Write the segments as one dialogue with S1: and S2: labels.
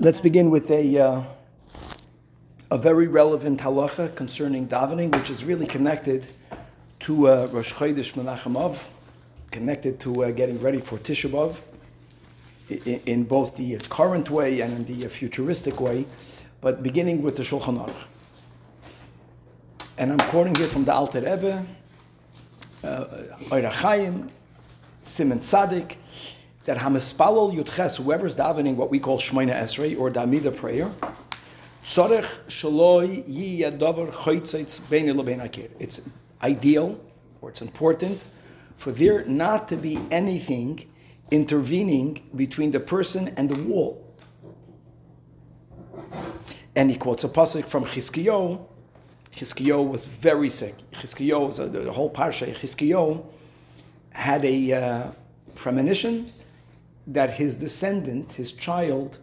S1: Let's begin with a, uh, a very relevant halacha concerning davening, which is really connected to uh, Rosh Chodesh Menachem Av, connected to uh, getting ready for Tisha B'Av, in, in both the current way and in the futuristic way, but beginning with the Shulchan Aruch. And I'm quoting here from the Alter Rebbe, uh, Oira Chaim, Simon Tzadik, that Hamispalol Yudches, whoever's davening what we call Shmoina Esrei or Damida prayer, It's ideal or it's important for there not to be anything intervening between the person and the wall. And he quotes a pasuk from Chizkiyo. Chizkiyo was very sick. Chizkiyo, the whole parsha, Chizkiyo had a uh, premonition that his descendant, his child,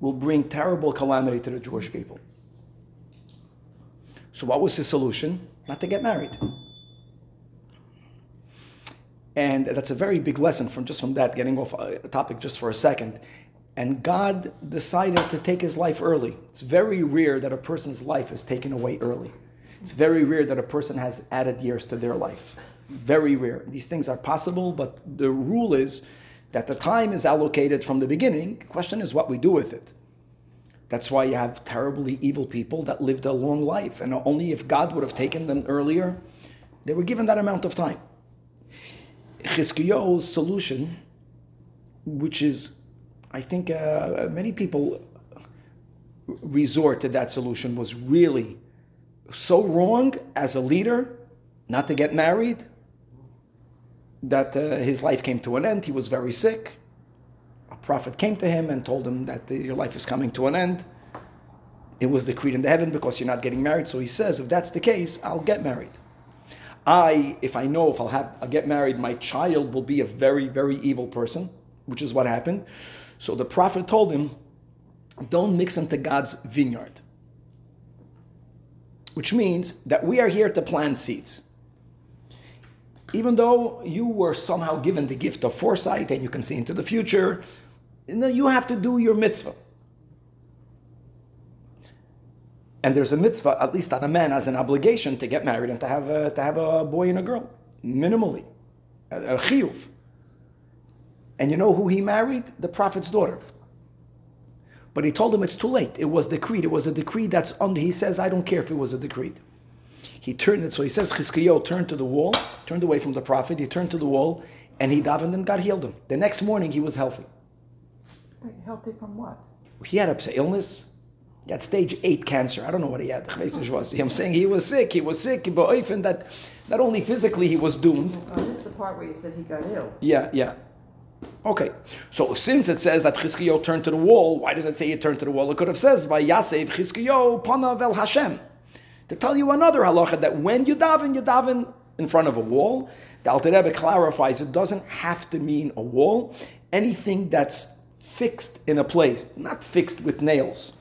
S1: will bring terrible calamity to the Jewish people. So, what was his solution? Not to get married. And that's a very big lesson from just from that, getting off a topic just for a second. And God decided to take his life early. It's very rare that a person's life is taken away early. It's very rare that a person has added years to their life. Very rare. These things are possible, but the rule is that the time is allocated from the beginning. The question is what we do with it. That's why you have terribly evil people that lived a long life, and only if God would have taken them earlier, they were given that amount of time. Chizkiyo's solution, which is, I think, uh, many people resort to that solution, was really so wrong as a leader not to get married, that uh, his life came to an end. He was very sick. A prophet came to him and told him that your life is coming to an end. It was decreed in the heaven because you're not getting married. So he says, if that's the case, I'll get married. I, if I know if I'll have I'll get married, my child will be a very, very evil person, which is what happened. So the prophet told him, don't mix into God's vineyard. Which means that we are here to plant seeds even though you were somehow given the gift of foresight and you can see into the future, you have to do your mitzvah. And there's a mitzvah, at least on a man, as an obligation to get married and to have a, to have a boy and a girl, minimally, a, a chiyuv. And you know who he married? The prophet's daughter. But he told him it's too late. It was decreed. It was a decree that's under. He says, I don't care if it was a decree. He turned it, so he says Chizkiyo turned to the wall, turned away from the prophet, he turned to the wall, and he davened and God healed him. The next morning he was healthy.
S2: Wait, healthy from what?
S1: He had a illness. He had stage 8 cancer. I don't know what he had. I'm saying he was sick. He was sick, but often that not only physically he was doomed.
S2: Oh, this is the part where you said he got ill.
S1: Yeah, yeah. Okay, so since it says that Chizkiyo turned to the wall, why does it say he turned to the wall? It could have says Vayasev Chizkiyo Panav El Hashem to tell you another halacha that when you daven, you daven in front of a wall. The Alter Rebbe clarifies it doesn't have to mean a wall. Anything that's fixed in a place, not fixed with nails.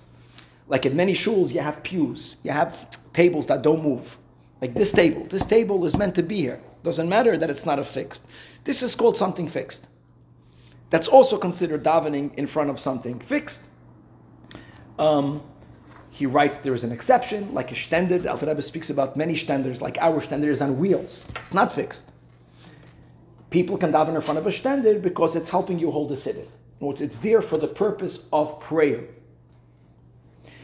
S1: Like in many shuls, you have pews, you have tables that don't move. Like this table. This table is meant to be here. Doesn't matter that it's not a fixed. This is called something fixed. That's also considered davening in front of something fixed. Um, he writes there is an exception, like a shtender. Alter Rebbe speaks about many shtenders, like our shtender is on wheels. It's not fixed. People can daven in front of a shtender because it's helping you hold the siddur. It's, it's there for the purpose of prayer.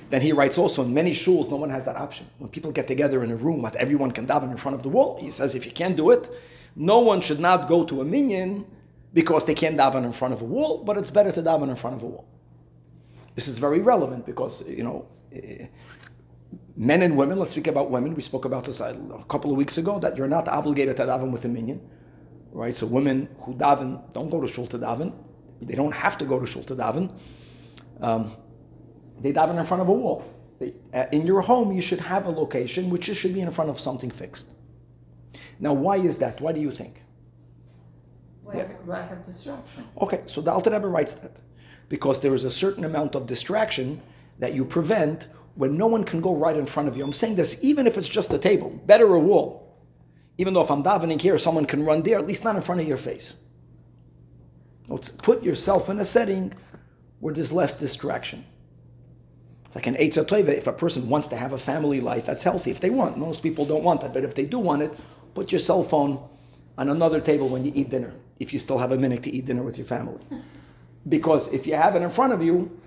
S1: Then he writes also in many shuls, no one has that option. When people get together in a room, that everyone can daven in front of the wall, he says if you can't do it, no one should not go to a minyan because they can't daven in front of a wall, but it's better to daven in front of a wall. This is very relevant because, you know, men and women, let's speak about women. We spoke about this a couple of weeks ago that you're not obligated to daven with a minyan, right? So women who daven don't go to shul to daven. They don't have to go to shul to daven. Um, they daven in front of a wall. They, uh, in your home, you should have a location which should be in front of something fixed. Now, why is that? Why do you think?
S2: Lack, yeah. lack of distraction.
S1: Okay, so the Alter Rebbe writes that because there is a certain amount of distraction that you prevent when no one can go right in front of you. I'm saying this even if it's just a table, better a wall. Even though if I'm davening here, someone can run there, at least not in front of your face. Let's put yourself in a setting where there's less distraction. It's like an Eitzah Tova. If a person wants to have a family life, that's healthy. If they want, most people don't want that. But if they do want it, put your cell phone on another table when you eat dinner, if you still have a minute to eat dinner with your family. Because if you have it in front of you,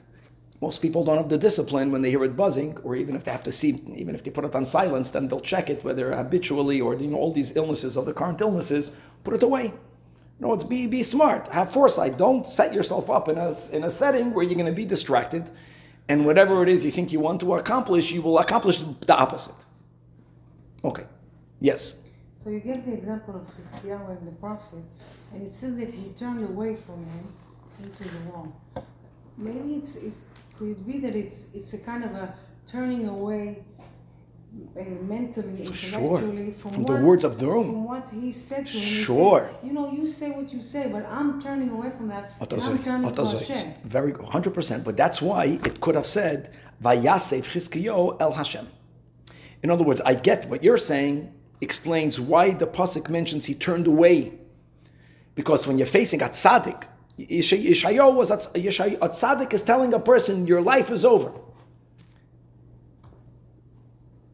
S1: most people don't have the discipline when they hear it buzzing, or even if they have to see, even if they put it on silence, then they'll check it, whether habitually or you know all these illnesses, other current illnesses, put it away. No, it's be be smart, have foresight. Don't set yourself up in a in a setting where you're going to be distracted, and whatever it is you think you want to accomplish, you will accomplish the opposite. Okay, yes.
S3: So you give the example of Chizkiyahu and the prophet, and it says that he turned away from him into the wall. Maybe it's, it's could it be that it's it's a kind of a turning away uh, mentally,
S1: Sure.
S3: intellectually from,
S1: From
S3: what,
S1: the words of the
S3: from what he said to him. He said,
S1: Sure.
S3: you know, you say what you say, but I'm turning away from that. I'm turning to. Hashem.
S1: Very hundred percent. But that's why it could have said Vayasev Chizkiyo El Hashem. In other words, I get what you're saying. Explains why the pasuk mentions he turned away, because when you're facing a tzaddik, Yeshayahu was a, tzaddik is telling a person your life is over.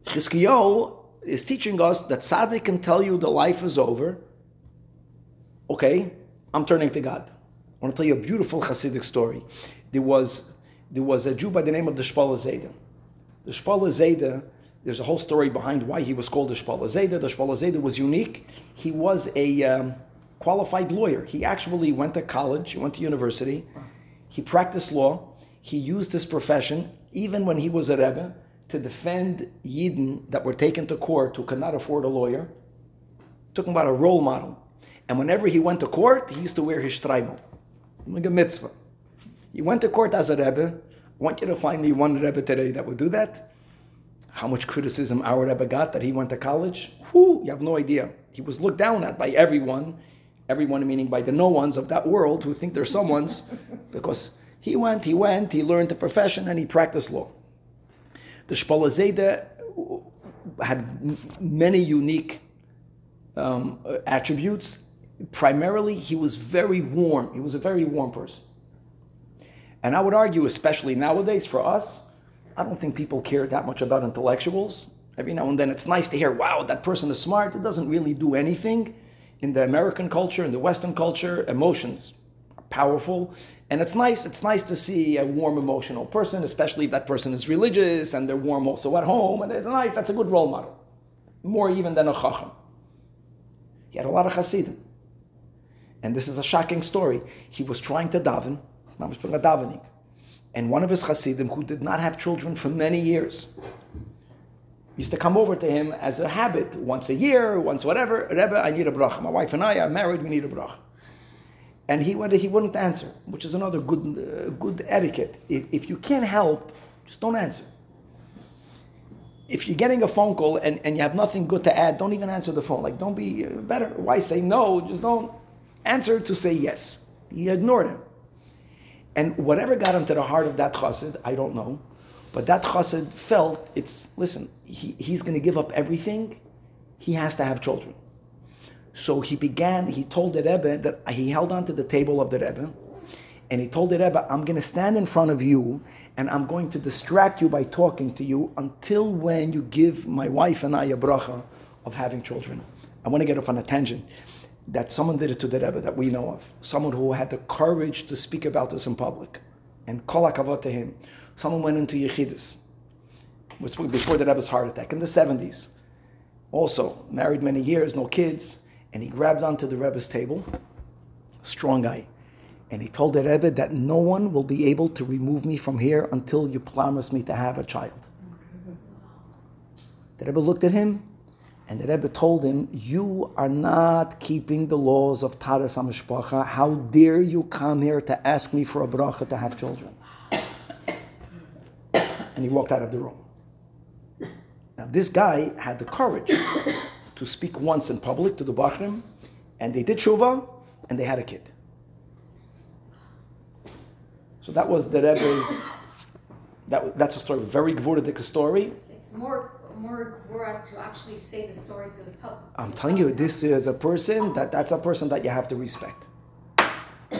S1: Chizkiyahu is teaching us that tzaddik can tell you the life is over. Okay, I'm turning to God. I want to tell you a beautiful Hasidic story. There was there was a Jew by the name of the Shpola Zayda. The Shpola Zayda, there's a whole story behind why he was called the Shpola Zayda. The Shpola Zayda was unique. He was a um, qualified lawyer. He actually went to college. He went to university. He practiced law. He used his profession, even when he was a Rebbe, to defend Yidden that were taken to court who could not afford a lawyer. Talking about a role model. And whenever he went to court, he used to wear his shtreimel, like a mitzvah. He went to court as a Rebbe. I want you to find me one Rebbe today that would do that. How much criticism our Rebbe got that he went to college? Whew, you have no idea. He was looked down at by everyone, everyone meaning by the no ones of that world who think they're someone's, because he went, he went, he learned the profession, and he practiced law. The Shpola Zayda had many unique um, uh, attributes. Primarily, he was very warm. He was a very warm person. And I would argue, especially nowadays for us, I don't think people care that much about intellectuals. Every now and then it's nice to hear, wow, that person is smart. It doesn't really do anything. In the American culture, in the Western culture, emotions are powerful. And it's nice, it's nice to see a warm emotional person, especially if that person is religious and they're warm also at home. And it's nice, that's a good role model. More even than a chacham. He had a lot of chassidim. And this is a shocking story. He was trying to daven, davening. And one of his chassidim, who did not have children for many years, used to come over to him as a habit, once a year, once whatever. Rebbe, I need a bracha. My wife and I are married. We need a bracha. And he went, he wouldn't answer, which is another good, uh, good etiquette. If, if you can't help, just don't answer. If you're getting a phone call and, and you have nothing good to add, don't even answer the phone. Like, don't be uh, better. Why say no? Just don't answer to say yes. He ignored him. And whatever got into the heart of that chassid, I don't know. But that chassid felt it's, listen, he, he's going to give up everything. He has to have children. So he began, he told the Rebbe that he held on to the table of the Rebbe. And he told the Rebbe, I'm going to stand in front of you and I'm going to distract you by talking to you until when you give my wife and I a bracha of having children. I want to get off on a tangent that someone did it to the Rebbe that we know of. Someone who had the courage to speak about this in public. And kol to him. Someone went into Yechidus. Before the Rebbe's heart attack in the 70s. Also, married many years, no kids. And he grabbed onto the Rebbe's table, strong guy. And he told the Rebbe that no one will be able to remove me from here until you promise me to have a child. The Rebbe looked at him and the Rebbe told him, You are not keeping the laws of Taharas HaMishpacha. How dare you come here to ask me for a bracha to have children? And he walked out of the room. Now, this guy had the courage to speak once in public to the Bachrim, and they did tshuva, and they had a kid. So that was the Rebbe's, that, that's a story, very Gvurdik story.
S4: It's more more gvura to actually say the story to the public.
S1: I'm telling you, this is a person that that's a person that you have to respect.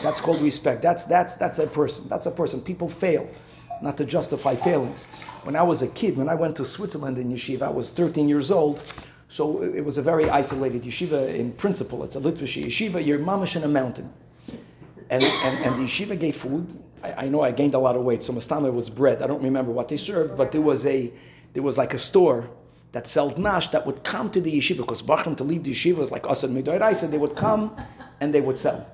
S1: That's called respect. That's that's that's a person. That's a person. People fail, not to justify failings. When I was a kid, when I went to Switzerland in yeshiva, I was 13 years old. So it was a very isolated yeshiva in principle. It's a Litvish yeshiva. You're mamish in a mountain. And, and, and the yeshiva gave food. I, I know I gained a lot of weight, so mastama was bread. I don't remember what they served, but there was a there was like a store that sold nash that would come to the yeshiva because Bachram to leave the yeshiva was like us and Midoraisa. They would come and they would sell.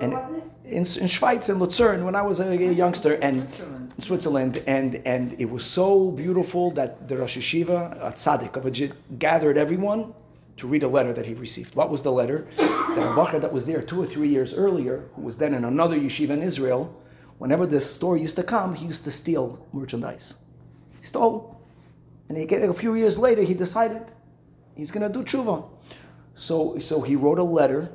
S1: And
S4: was it?
S1: in, in Schweiz, in Luzern, when I was a, youngster, and
S2: Switzerland.
S1: Switzerland, and and it was so beautiful that the Rosh Yeshiva, a tzaddik of a Jid, gathered everyone to read a letter that he received. What was the letter? That a bacher that was there two or three years earlier, who was then in another yeshiva in Israel, whenever this store used to come, he used to steal merchandise. He stole, and he get a few years later, he decided he's going to do tshuva. So so he wrote a letter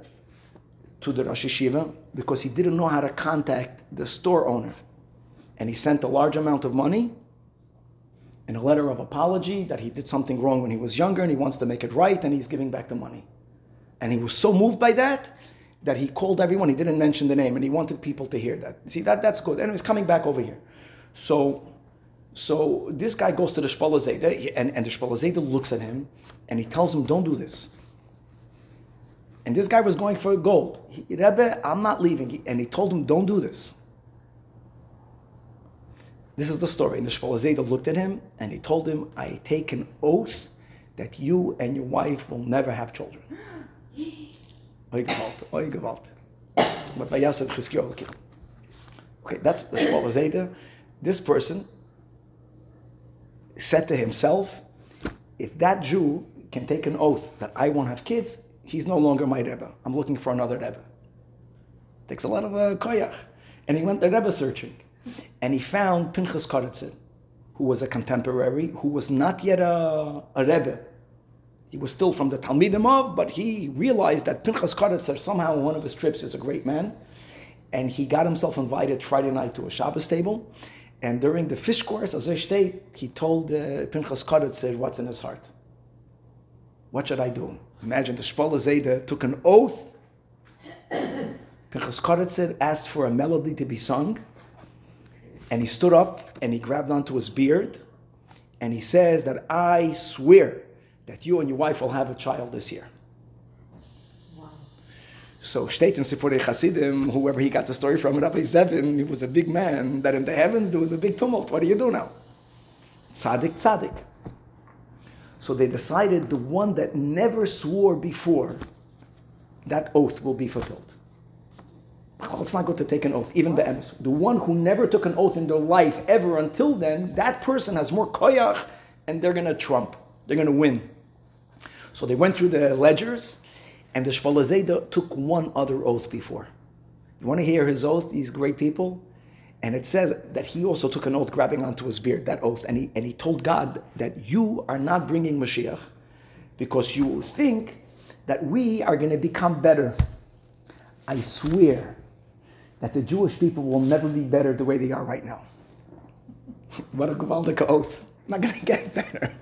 S1: to the Rosh Yeshiva because he didn't know how to contact the store owner. And he sent a large amount of money and a letter of apology that he did something wrong when he was younger and he wants to make it right and he's giving back the money. And he was so moved by that that he called everyone. He didn't mention the name and he wanted people to hear that. See, that, that's good. And he's coming back over here. So, so this guy goes to the Shpola Zayda and, and the Shpola Zayda looks at him and he tells him, don't do this. And this guy was going for gold. He, Rebbe, I'm not leaving. And he told him, don't do this. This is the story. And the Shpola Zayda looked at him and he told him, I take an oath that you and your wife will never have children. Oy gewalt, oy gewalt. But Vayasev Chizkiyahu Okay, that's the Shpola Zayda. This person said to himself, if that Jew can take an oath that I won't have kids, he's no longer my Rebbe. I'm looking for another Rebbe. Takes a lot of uh, koyach. And he went the Rebbe searching. And he found Pinchas Koretzer, who was a contemporary, who was not yet a, a Rebbe. He was still from the Talmidim of, but he realized that Pinchas Koretzer, somehow on one of his trips, is a great man. And he got himself invited Friday night to a Shabbos table. And during the fish course, as I state, he told uh, Pinchas Koretzer what's in his heart. What should I do? Imagine the Shpola Zayda took an oath. Pinchas Koretzer asked for a melody to be sung. And he stood up and he grabbed onto his beard. And he says that I swear that you and your wife will have a child this year. So State in Sipurei Hasidim, whoever he got the story from, Rabbi Zevin, he was a big man, that in the heavens there was a big tumult. What do you do now? Tzaddik, tzaddik. So they decided the one that never swore before, that oath will be fulfilled. It's not good to take an oath, even be'emes. The one who never took an oath in their life ever until then, that person has more koyach, and they're going to trump. They're going to win. So they went through the ledgers, and the Shpola Zayda took one other oath before. You want to hear his oath, these great people? And it says that he also took an oath grabbing onto his beard, that oath, and he, and he told God that you are not bringing Mashiach because you think that we are going to become better. I swear that the Jewish people will never be better the way they are right now. what a Gavaldic oath. I'm Not going to get better.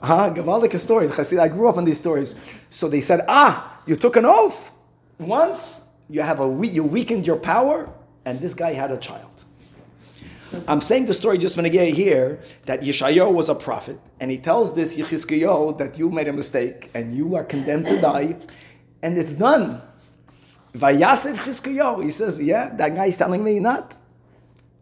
S1: Ah, Gavaldic stories. I grew up on these stories. So they said, ah, you took an oath once, you have a we- you weakened your power, and this guy had a child. I'm saying the story just when I get here that Yeshayahu was a prophet, and he tells this Yechizkiyahu that you made a mistake and you are condemned to die, and it's done. Vayasev Chizkiyahu, he says, yeah, that guy is telling me not.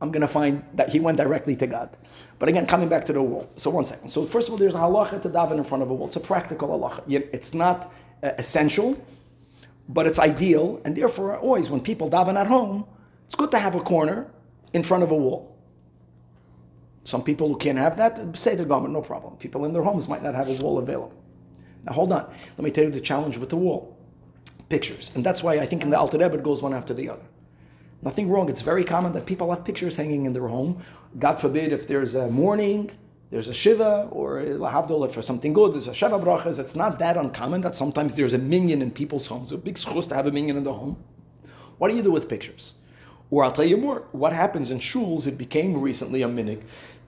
S1: I'm going to find that he went directly to God. But again, coming back to the wall. So one second. So first of all, there's a halacha to daven in front of a wall. It's a practical halacha. It's not uh, essential, but it's ideal. And therefore, always when people daven at home, it's good to have a corner in front of a wall. Some people who can't have that, say the government, no problem. People in their homes might not have a wall available. Now hold on. Let me tell you the challenge with the wall. Pictures. And that's why I think in the Alter Rebbe it goes one after the other. Nothing wrong. It's very common that people have pictures hanging in their home. God forbid if there's a mourning, there's a shiva, or lahavdol there's something good, there's a sheva brachas. It's not that uncommon that sometimes there's a minyan in people's homes. A big schus to have a minyan in the home. What do you do with pictures? Or I'll tell you more. What happens in shuls? It became recently a minig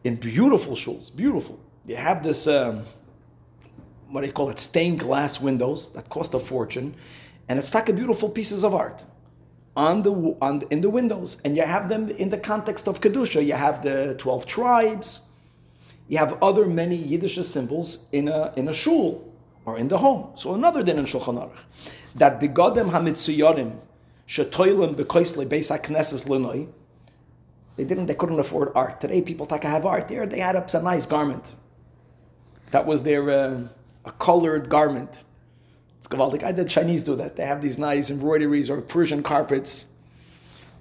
S1: in beautiful shuls. Beautiful. They have this. Um, what do you call it? Stained glass windows that cost a fortune, and it's like a beautiful pieces of art on the on the, in the windows, and you have them in the context of kedusha. You have the twelve tribes. You have other many Yiddish symbols in a in a shul or in the home. So another din in Shulchan Aruch that begodem hamitzuyorim bekoisle beis hakneses linoi. They didn't. They couldn't afford art. Today, people take have art. There, they had up a nice garment. That was their uh, a colored garment. It's gewaltig. I did Chinese do that. They have these nice embroideries or Persian carpets.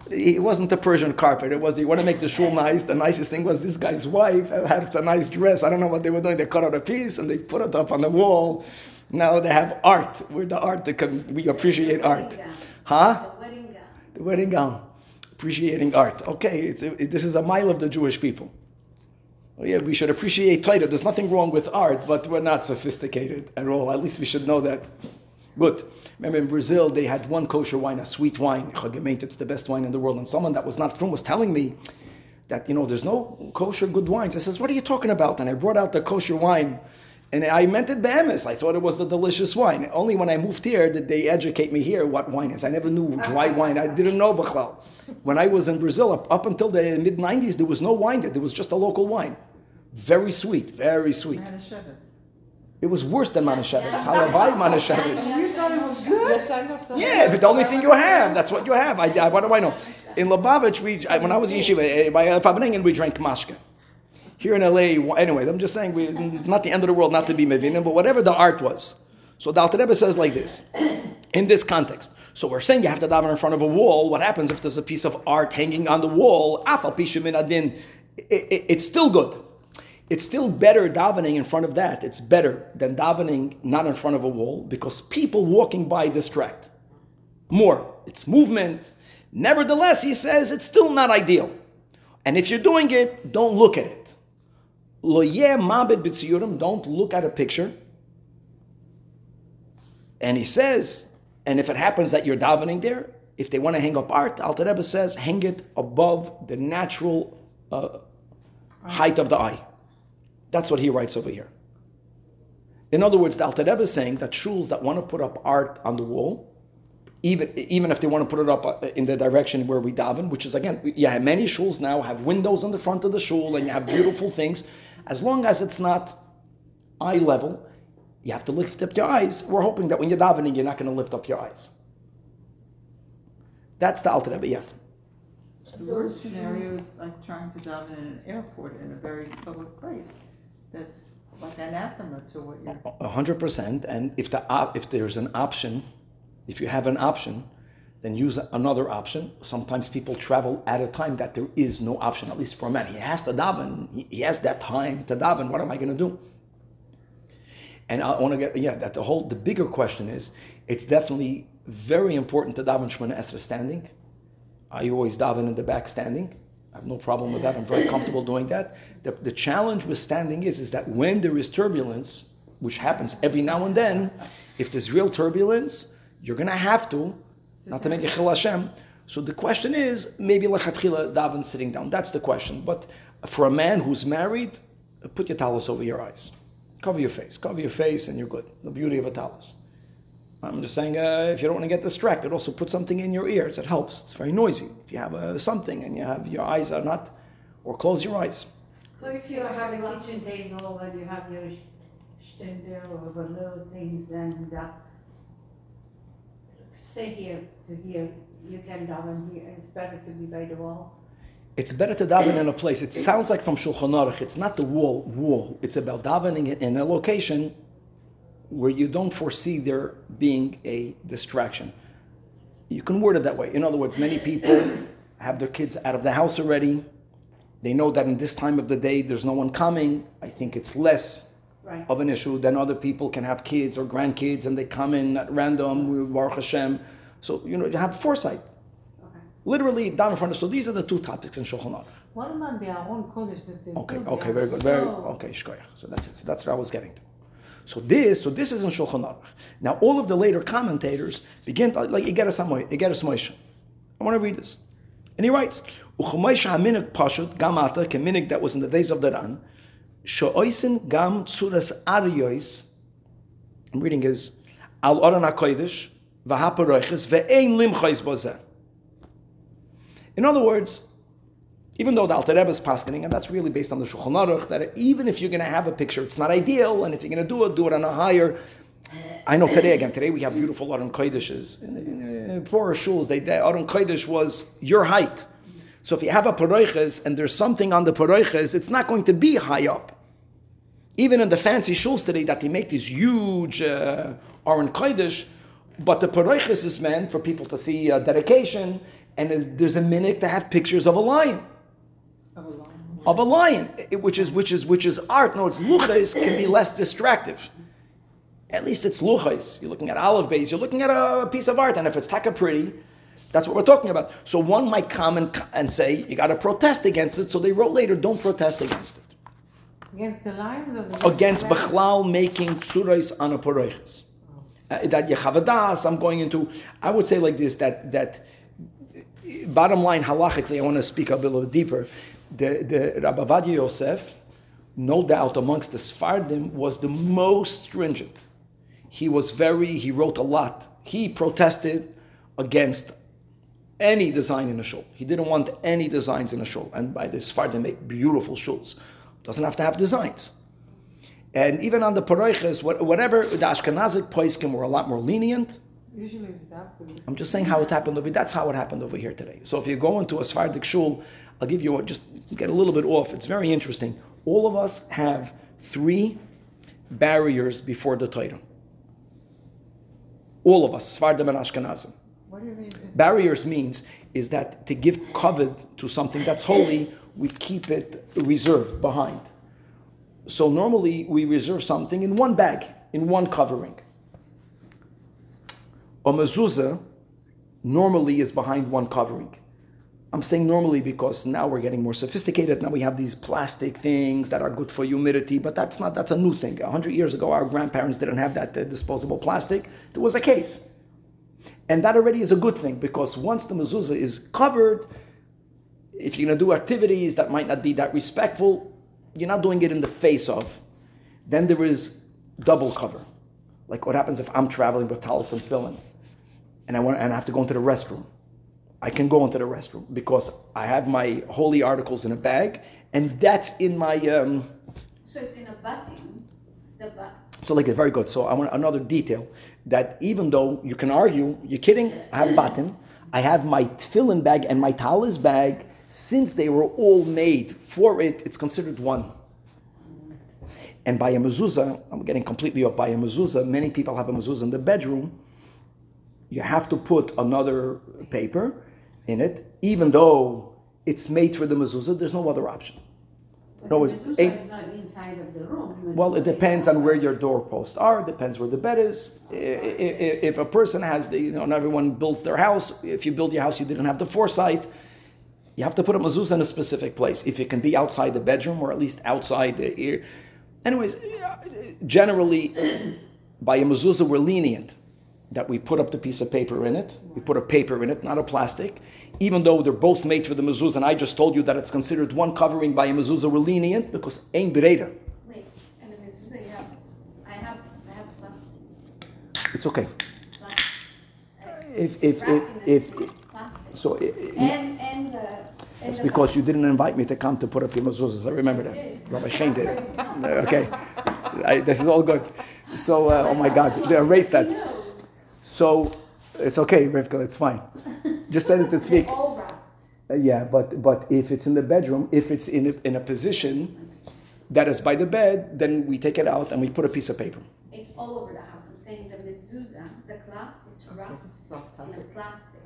S1: It wasn't a Persian carpet. It was you want to make the shul nice. The nicest thing was this guy's wife had a nice dress. I don't know what they were doing. They cut out a piece and they put it up on the wall. Now they have art. We're the art to come. We appreciate art, huh?
S4: The wedding gown.
S1: The wedding gown. Appreciating art. Okay, it's, it, this is a mile of the Jewish people. Well, yeah, we should appreciate Torah. There's nothing wrong with art, but we're not sophisticated at all. At least we should know that. Good. Remember in Brazil, they had one kosher wine, a sweet wine. Chagemet, it's the best wine in the world. And someone that was not from was telling me that, you know, there's no kosher good wines. I says, what are you talking about? And I brought out the kosher wine. And I meant it behemis. I thought it was the delicious wine. Only when I moved here did they educate me here what wine is. I never knew dry wine. I didn't know Bachlal. When I was in Brazil, up, up until the mid 90s, there was no wine there. There was just a local wine. Very sweet, very sweet.
S2: Manischewitz.
S1: It was worse than Manischewitz. Halavai Manischewitz.
S3: You thought it was good?
S2: Yes, I know some.
S1: Yeah, if it's the only thing you have, that's what you have. I, I, what do I know? In Lubavitch, we, I, when I was in yeshiva, eh, eh by uh, Farbrengen, we drank mashke. Here in LA, anyways, I'm just saying, we, not the end of the world, not to be mevinim, but whatever the art was. So the Alter Rebbe says like this, in this context. So we're saying you have to daven in front of a wall. What happens if there's a piece of art hanging on the wall? Afal pishu min adin. It- it- It's still good. It's still better davening in front of that. It's better than davening not in front of a wall because people walking by distract. More. It's movement. Nevertheless, he says it's still not ideal. And if you're doing it, don't look at it. Lo yeh mabed b'tziyurim, Don't look at a picture. And he says, and if it happens that you're davening there, if they want to hang up art, Alter Rebbe says, hang it above the natural uh, height of the eye. That's what he writes over here. In other words, the Alter Rebbe is saying that shuls that want to put up art on the wall, even, even if they want to put it up uh, in the direction where we daven, which is again, yeah, many shuls now have windows on the front of the shul and you have beautiful things. As long as it's not eye level, you have to lift up your eyes. We're hoping that when you're davening, you're not going to lift up your eyes. That's the Alter Rebbe, yeah.
S2: The worst scenario is like trying to daven in an airport in a very public place. That's like anathema to what you're.
S1: A hundred percent. And if the op- if there's an option, if you have an option, then use another option. Sometimes people travel at a time that there is no option. At least for a man, he has to daven. He, has that time to daven. What am I going to do? And I want to get yeah. That the whole the bigger question is, it's definitely very important to daven Shemona Esrei standing. I always daven in the back standing. I have no problem with that. I'm very comfortable doing that. The, the challenge with standing is, is that when there is turbulence, which happens every now and then, if there's real turbulence, you're going to have to, not to make a chil Hashem. So the question is, maybe lechatchila daven sitting down. That's the question. But for a man who's married, put your talus over your eyes. Cover your face. Cover your face and you're good. The beauty of a talus. I'm just saying, uh, if you don't want to get distracted, also put something in your ears. It helps. It's very noisy. If you have uh, something and you have your eyes are not, or close your eyes.
S5: So if you have a kitchen table and you have your stender or little things and uh, stay here to here, you can daven here, it's better to be by the wall.
S1: It's better to daven in a place. It sounds like from Shulchan Aruch. It's not the wall. Wall. It's about davening in a location where you don't foresee there being a distraction. You can word it that way. In other words, many people have their kids out of the house already. They know that in this time of the day there's no one coming. I think it's less
S5: Right.
S1: of an issue Then other people can have kids or grandkids and they come in at random. Baruch Hashem. So you know you have foresight.
S5: Okay.
S1: Literally down in front of. So these are the two topics in Shulchan Aruch.
S3: What about the Aron Kodesh that they
S1: Okay,
S3: built?
S1: okay,
S3: They
S1: very good, very okay. Shkoyach. So that's it. So that's what I was getting to. So this, so this is in Shulchan Aruch. Now all of the later commentators begin to, like Igeres Hamoy, Igeres Moshe. I want to read this, and he writes, "Uchumoish haminig pashut gamata keminig that was in the days of the Ran, gam tzuras ariyos." I'm reading is al Aron Hakodesh v'haparoiches ve'ein limchais bozeh. In other words, even though the Alter Rebbe is paskening, and that's really based on the Shulchan Aruch, that even if you're going to have a picture, it's not ideal, and if you're going to do it, do it on a higher. I know today again. Today we have beautiful Aron in, in uh, poorer shuls, they Aron Kodesh was your height. So if you have a paroiches and there's something on the paroiches, it's not going to be high up. Even in the fancy shuls today, that they make these huge uh, Aron Kodesh, but the paroiches is meant for people to see uh, dedication, and there's a minute to have pictures of a lion
S2: Of a lion.
S1: of a lion, it- which is which is which is art. No, it's luchas can be less distractive. At least it's luchas. You're looking at olive base. You're looking at a piece of art, and if it's taka pretty, that's what we're talking about. So one might come and, and say you got to protest against it. So they wrote later, don't protest against it.
S3: Against the lions or the
S1: Against
S3: the
S1: bechlal making tsurais on a poroiches. Uh, that Yechaveh Daas, I'm going into. I would say like this that that bottom line halachically, I want to speak a little bit deeper. The the Rabbi Yosef, no doubt amongst the Sfardim, was the most stringent. He was very. He wrote a lot. He protested against any design in a shul. He didn't want any designs in a shul. And by this Sfardim they make beautiful shuls. Doesn't have to have designs. And even on the paroiches, whatever the Ashkenazic poiskim were a lot more lenient.
S3: Usually it's opposite.
S1: I'm just saying how it happened over. That's how it happened over here today. So if you go into a Sephardic shul, I'll give you a, just get a little bit off. It's very interesting. All of us have three barriers before the Torah. All of us, Sephardim and Ashkenazim. Barriers means is that to give covet to something that's holy, we keep it reserved behind. So normally we reserve something in one bag, in one covering. A mezuzah normally is behind one covering. I'm saying normally because now we're getting more sophisticated. Now we have these plastic things that are good for humidity, but that's not that's a new thing. A hundred years ago, our grandparents didn't have that disposable plastic. There was a case, and that already is a good thing because once the mezuzah is covered, if you're going to do activities that might not be that respectful, you're not doing it in the face of. Then there is double cover, like what happens if I'm traveling with talis and tefillin, and I want and I have to go into the restroom. I can go into the restroom because I have my holy articles in a bag, and that's in my. Um,
S4: So it's in a button, the but,
S1: so like it's very good. So I want another detail that even though you can argue, you're kidding. I have batim, I have my tefillin bag and my talis bag. Since they were all made for it, it's considered one. And by a mezuzah, I'm getting completely off. By a mezuzah, many people have a mezuzah in the bedroom. You have to put another paper in it, even though it's made for the mezuzah. There's no other option. No, it's- eight-
S5: is not inside of the room.
S1: Well, it depends on where your doorposts are. It Depends where the bed is. I- i- i- If a person has the, you know, everyone builds their house. If you build your house, you didn't have the foresight. You have to put a mezuzah in a specific place. If it can be outside the bedroom or at least outside the ear. Anyways, generally, by a mezuzah, we're lenient that we put up the piece of paper in it. We put a paper in it, not a plastic. Even though they're both made for the mezuzah, and I just told you that it's considered one covering by a mezuzah, we're lenient because ain't bereda.
S4: wait, and the mezuzah, have, I have, I have plastic,
S1: It's okay.
S4: plastic.
S1: If if if, if,
S4: Plastic.
S1: so, i- i-
S4: And, and the.
S1: it's because you didn't invite me to come to put up your mezuzahs. I remember that. Rabbi Chaim did it. Okay, I, this is all good. So, uh, oh my God, they erased that. So, it's okay, Rivka. It's fine. Just send it to
S4: They're
S1: Tzvik.
S4: all wrapped.
S1: Uh, yeah, but but if it's in the bedroom, if it's in a, in a position that is by the bed, then we take it out and we put a piece of paper.
S4: It's all over the house. I'm saying the mezuzah, the cloth is wrapped
S2: This
S4: in a plastic.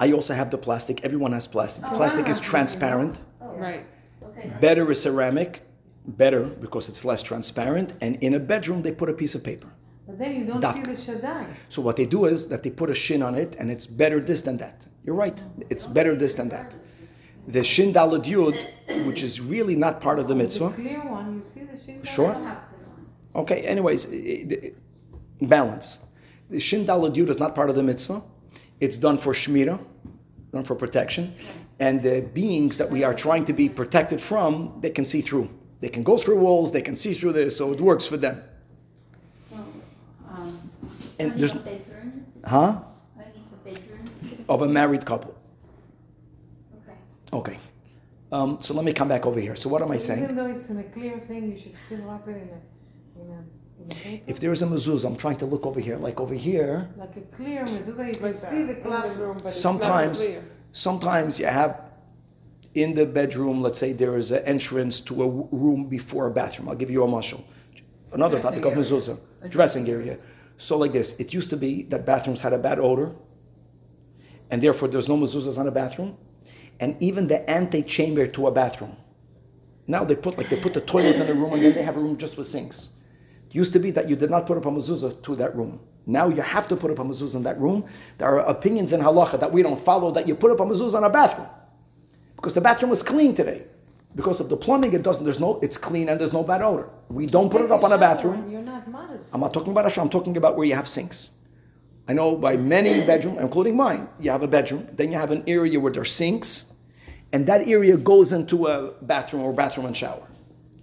S1: I also have the plastic. Everyone has plastic. Plastic is transparent.
S4: Oh,
S2: Right.
S4: Okay.
S1: Better is ceramic, better because it's less transparent. And in a bedroom, they put a piece of paper.
S3: But then you don't
S1: Duck.
S3: see the Shaddai.
S1: So what they do is that they put a shin on it, and it's better this than that. You're right. It's better this than that. The shin dalad yud, which is really not part of the mitzvah.
S3: clear one, you see the?
S4: I
S1: Sure.
S4: don't have clear one.
S1: Okay. Anyways, balance. The shin dalad yud is not part of the mitzvah. It's done for shmira, done for protection, and the beings that we are trying to be protected from, they can see through. They can go through walls. They can see through this, so it works for them.
S5: So,
S1: And there's,
S4: of paper
S1: huh? of a married couple.
S4: Okay.
S1: Okay. Um, so let me come back over here. So what am I
S3: So
S1: saying?
S3: Even though it's in a clear thing, you should still wrap it in a, in a, in a paper?
S1: If there is a mezuzah, I'm trying to look over here. Like over here,
S3: Like a clear mezuzah, you can see the
S6: that,
S3: cloth.
S6: in but it's
S1: Sometimes-
S6: not clear.
S1: sometimes you have in the bedroom, let's say there is an entrance to a room before a bathroom. I'll give you a mashal. Another
S2: Dressing
S1: topic of
S2: area.
S1: mezuzah,
S2: A
S1: dressing area. So like this, it used to be that bathrooms had a bad odor, and therefore there's no mezuzahs on a bathroom, and even the antechamber to a bathroom. Now they put like they put the toilet in the room, and then they have a room just with sinks. It used to be that you did not put up a mezuzah to that room. Now you have to put up a mezuzah in that room. There are opinions in halacha that we don't follow that you put up a mezuzah in a bathroom because the bathroom was clean today. Because of the plumbing, it doesn't. There's no. It's clean and there's no bad odor. We don't put it up on a bathroom.
S3: You're not modest.
S1: I'm not talking about a shower. I'm talking about where you have sinks. I know by many bedrooms, including mine, you have a bedroom. Then you have an area where there's sinks, and that area goes into a bathroom or bathroom and shower.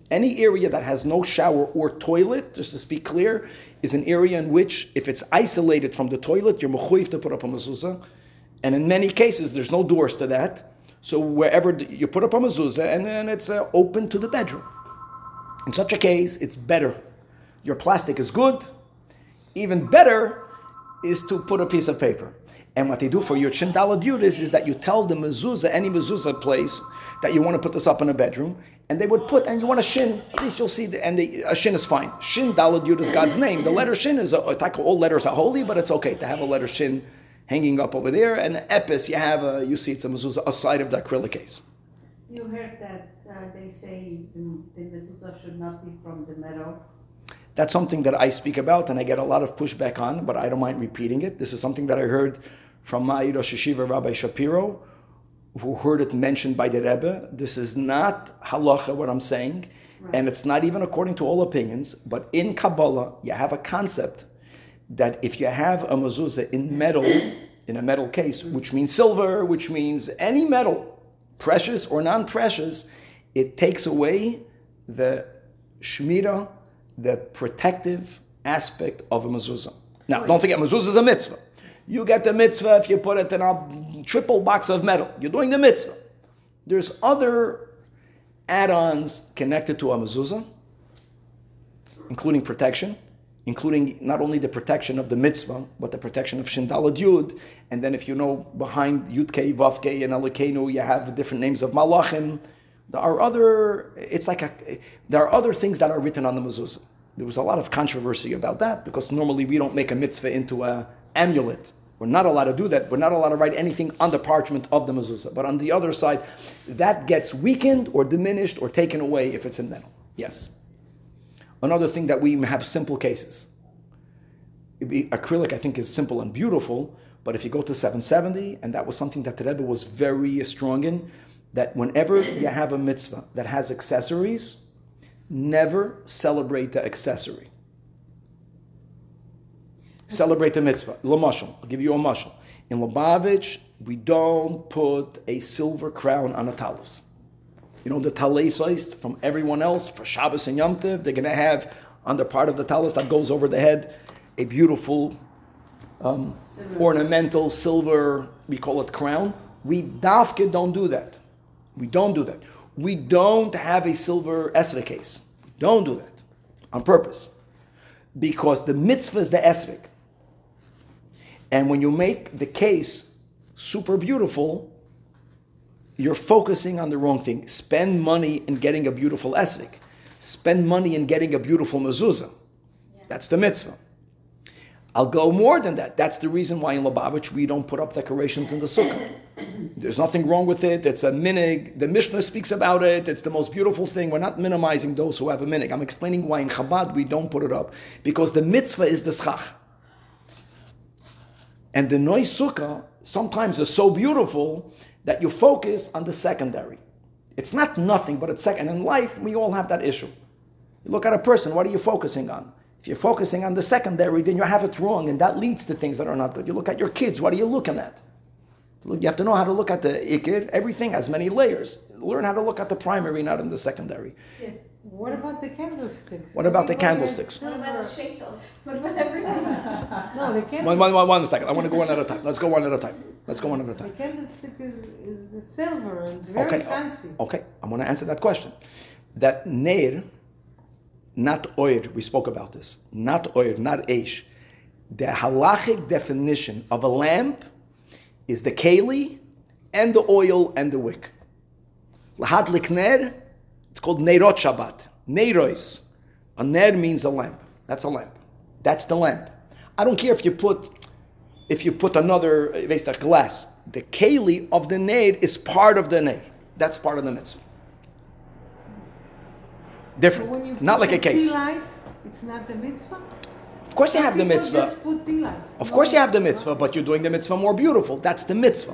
S1: Any area that has no shower or toilet, just to speak clear, is an area in which, if it's isolated from the toilet, you're mechuyev to put up a mezuzah. And in many cases, there's no doors to that. So wherever you put up a mezuzah, and then it's uh, open to the bedroom. In such a case, it's better. Your plastic is good. Even better is to put a piece of paper. And what they do for your chindala duties is that you tell the mezuzah, any mezuzah place, that you want to put this up in a bedroom, and they would put, and you want a shin, at least you'll see, the, and the, a shin is fine. Shin dalad yud is God's name. The letter shin is, a, all letters are holy, but it's okay to have a letter shin hanging up over there. And epis, you have a, you see it's a mezuzah aside of the acrylic case.
S5: You heard that uh, they say the, the mezuzah should not be from the meadow.
S1: That's something that I speak about and I get a lot of pushback on, but I don't mind repeating it. This is something that I heard from my Rosh Yeshiva Rabbi Shapiro, who heard it mentioned by the Rebbe. This is not halacha, what I'm saying, and it's not even according to all opinions, but in Kabbalah, you have a concept that if you have a mezuzah in metal, in a metal case, which means silver, which means any metal, precious or non-precious, it takes away the shmira, the protective aspect of a mezuzah. Now, don't forget, mezuzah is a mitzvah. You get the mitzvah if you put it in a triple box of metal. You're doing the mitzvah. There's other add-ons connected to a mezuzah, including protection, including not only the protection of the mitzvah, but the protection of Shindalad Yud. And then if you know behind Yud Kei, Vav Kei, and Elokeinu, you have different names of Malachim. There are other, it's like a, there are other things that are written on the mezuzah. There was a lot of controversy about that because normally we don't make a mitzvah into a amulet. We're not allowed to do that. We're not allowed to write anything on the parchment of the mezuzah. But on the other side, that gets weakened or diminished or taken away if it's in metal. Yes. Another thing that we have simple cases. Acrylic, I think, is simple and beautiful. But if you go to 770, and that was something that the Rebbe was very strong in, that whenever you have a mitzvah that has accessories, never celebrate the accessory. Celebrate the mitzvah. Lamashal. I'll give you a mashal. In Lubavitch, we don't put a silver crown on a talus. You know, the talais from everyone else for Shabbos and Yom Tov, they're going to have on the part of the talis that goes over the head a beautiful um, ornamental silver, we call it crown. We dafke don't do that. We don't do that. We don't have a silver esrog case. We don't do that on purpose. Because the mitzvah is the esrog. And when you make the case super beautiful, you're focusing on the wrong thing. Spend money in getting a beautiful esrog. Spend money in getting a beautiful mezuzah. That's the mitzvah. I'll go more than that. That's the reason why in Lubavitch we don't put up decorations in the sukkah. There's nothing wrong with it. It's a minig. The Mishnah speaks about it. It's the most beautiful thing. We're not minimizing those who have a minig. I'm explaining why in Chabad we don't put it up because the mitzvah is the schach. And the noise sukkah sometimes is so beautiful that you focus on the secondary. It's not nothing, but it's second. In life, we all have that issue. You look at a person, what are you focusing on? If you're focusing on the secondary, then you have it wrong, and that leads to things that are not good. You look at your kids, what are you looking at? You have to know how to look at the ikir. Everything has many layers. Learn how to look at the primary, not in the secondary.
S3: Yes, What about the candlesticks?
S1: What about the candlesticks?
S4: What about the
S3: silver-
S4: shaitels? What about everything?
S3: No, the
S1: One,
S3: candlestick,
S1: one, one, one second. I want to go one at a time. Let's go one at a time. Let's go one at a time.
S3: the candlestick is, is silver and it's very
S1: Okay.
S3: fancy.
S1: Okay, I'm going to answer that question. That neir, not oir, we spoke about this, not oir, not eish. The halachic definition of a lamp is the keli and the oil and the wick. Lahadlik ner, it's called neirot Shabbat. Neirois. A ner means a lamp. That's a lamp. That's the lamp. I don't care if you put if you put another du, glass. The keli of the ner is part of the ner. That's part of the mitzvah.
S3: So when you
S1: Different. Not like a case.
S3: Lights, it's not the mitzvah.
S1: Of course you have the mitzvah.
S3: Just put tea lights.
S1: Of course you have the mitzvah, but you're doing the mitzvah more beautiful. That's the mitzvah.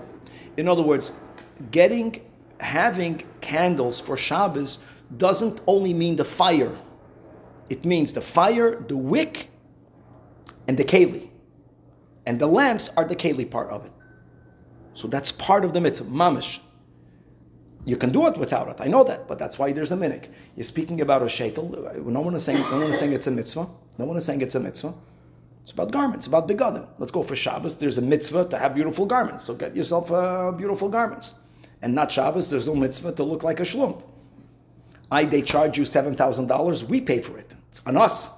S1: In other words, getting having candles for Shabbos doesn't only mean the fire. It means the fire, the wick, and the keli. And the lamps are the keli part of it. So that's part of the mitzvah, mamish. You can do it without it. I know that, but that's why there's a minik. You're speaking about a shaitel. No one is saying no one is saying it's a mitzvah. No one is saying it's a mitzvah. It's about garments, about begadim. Let's go for Shabbos. There's a mitzvah to have beautiful garments. So get yourself uh, beautiful garments. And not Shabbos, there's no mitzvah to look like a shlump. I, they charge you $7,000, we pay for it. It's on us.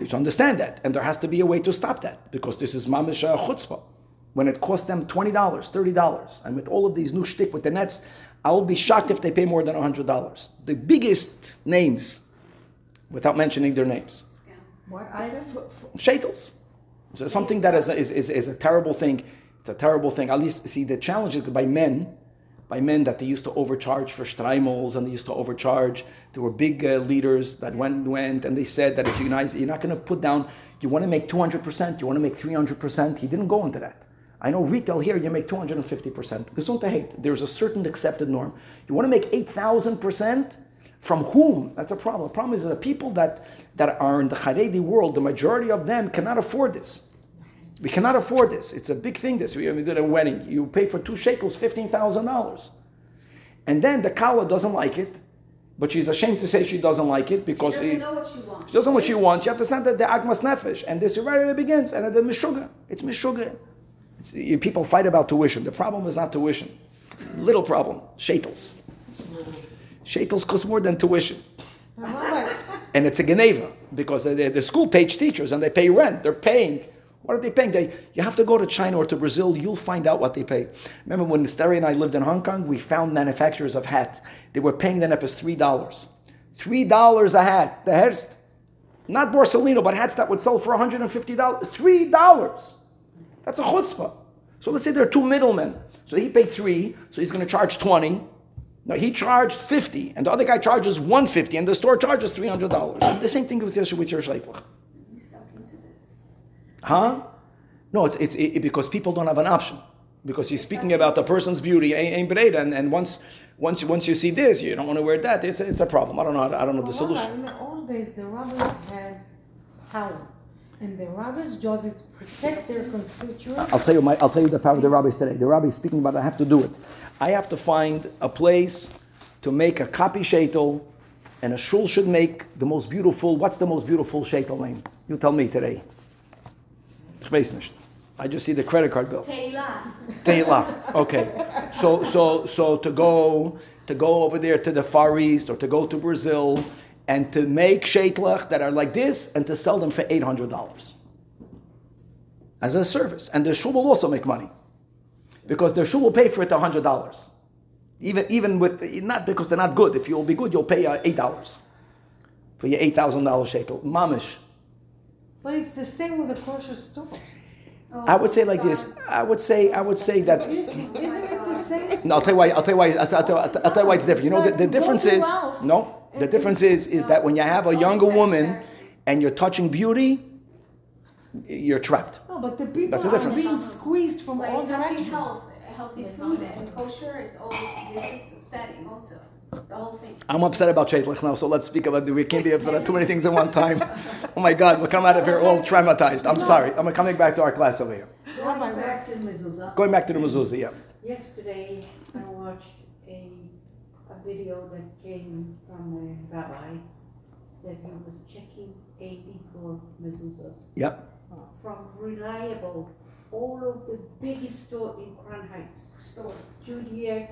S1: you understand that. And there has to be a way to stop that because this is mamish chutzpah. When it costs them $20, $30, and with all of these new shtick with the nets, I will be shocked if they pay more than $100. The biggest names, without mentioning their names,
S2: What item?
S1: shaitels. So something that is a, is, is, is a terrible thing. It's a terrible thing. At least see the challenge is by men, by men that they used to overcharge for streimels and they used to overcharge. There were big uh, leaders that went went and they said that if you guys you're not going to put down, you want to make two hundred percent, you want to make three hundred percent. He didn't go into that. I know retail here you make two hundred and fifty percent. Because on the hate. There's a certain accepted norm. You want to make eight thousand percent. From whom? That's a problem. The problem is that the people that, that are in the Haredi world, the majority of them cannot afford this. We cannot afford this. It's a big thing. This we, we did a wedding. You pay for two sheitels, fifteen thousand dollars, and then the kala doesn't like it, but she's ashamed to say she doesn't like it
S4: She
S1: because
S4: doesn't
S1: he-
S4: know what she wants.
S1: she doesn't know what she wants. You have to send that the agmas nefesh, and this right away begins. And the mishuga, it's mishuga. People fight about tuition. The problem is not tuition. Little problem, shetels. Shetels cost more than tuition. And it's a geneva because the, the school pays teachers and they pay rent. They're paying. What are they paying? They, you have to go to China or to Brazil. You'll find out what they pay. Remember when Steri and I lived in Hong Kong? We found manufacturers of hats. They were paying them up as three dollars. Three dollars a hat. The Hearst, not Borsalino, but hats that would sell for one hundred and fifty dollars. Three dollars. That's a chutzpah. So let's say there are two middlemen. So he paid three, so he's going to charge twenty. No, he charged fifty, and the other guy charges one fifty, and the store charges three hundred dollars. The same thing with your with your sheitlach.
S4: You suck into this.
S1: Huh? No, it's, it's it, because people don't have an option. Because you're speaking about a person's beauty, ain't and, and once once you, once you see this, you don't want to wear that. It's, it's a problem. I don't know. I don't know the solution.
S3: in the old days, the rabbis had power, and the rabbis' to protect their constituents.
S1: I'll tell you my, I'll tell you the power of the rabbis today. The rabbi is speaking about I have to do it. I have to find a place to make a copy shaitel, and a shul should make the most beautiful. What's the most beautiful shaitel name? You tell me today. Ich. I just see the credit card bill.
S4: Tehillah.
S1: Tehillah. Okay. So so so to go to go over there to the Far East or to go to Brazil and to make sheitlach that are like this and to sell them for eight hundred dollars as a service, and the shul will also make money because the shul will pay for it hundred dollars, even even with not because they're not good. If you'll be good, you'll pay uh, eight dollars for your eight thousand dollars sheitel. Mamish.
S3: But it's the same with the kosher stores.
S1: Oh I would say like this. I would say I would say that.
S3: Isn't it the same?
S1: No, I'll tell you why. I'll tell you why. I'll tell, I'll tell, I'll tell you why it's different. You know, the, the difference is no. The difference is is that when you have a younger woman and you're touching beauty, you're trapped.
S3: No, but the people
S1: That's the
S3: are
S1: difference.
S3: being squeezed from all
S4: Like touching
S3: directions.
S4: health, healthy food and kosher, it's all, this is upsetting also, the whole thing.
S1: I'm upset about Shaitlech now, so let's speak about. The we can't be upset about too many things at one time. Oh my God, we'll come out of here all traumatized. I'm sorry. I'm coming back to our class over here.
S5: Going back to mezuzah.
S1: Going back to the mezuzah. Yeah.
S5: Yesterday, I watched a, uh, video that came from a rabbi that he was checking 84 mezuzahs
S1: Yep.
S5: from reliable, all of the biggest store in Crown Heights,
S4: Stores.
S5: Judaica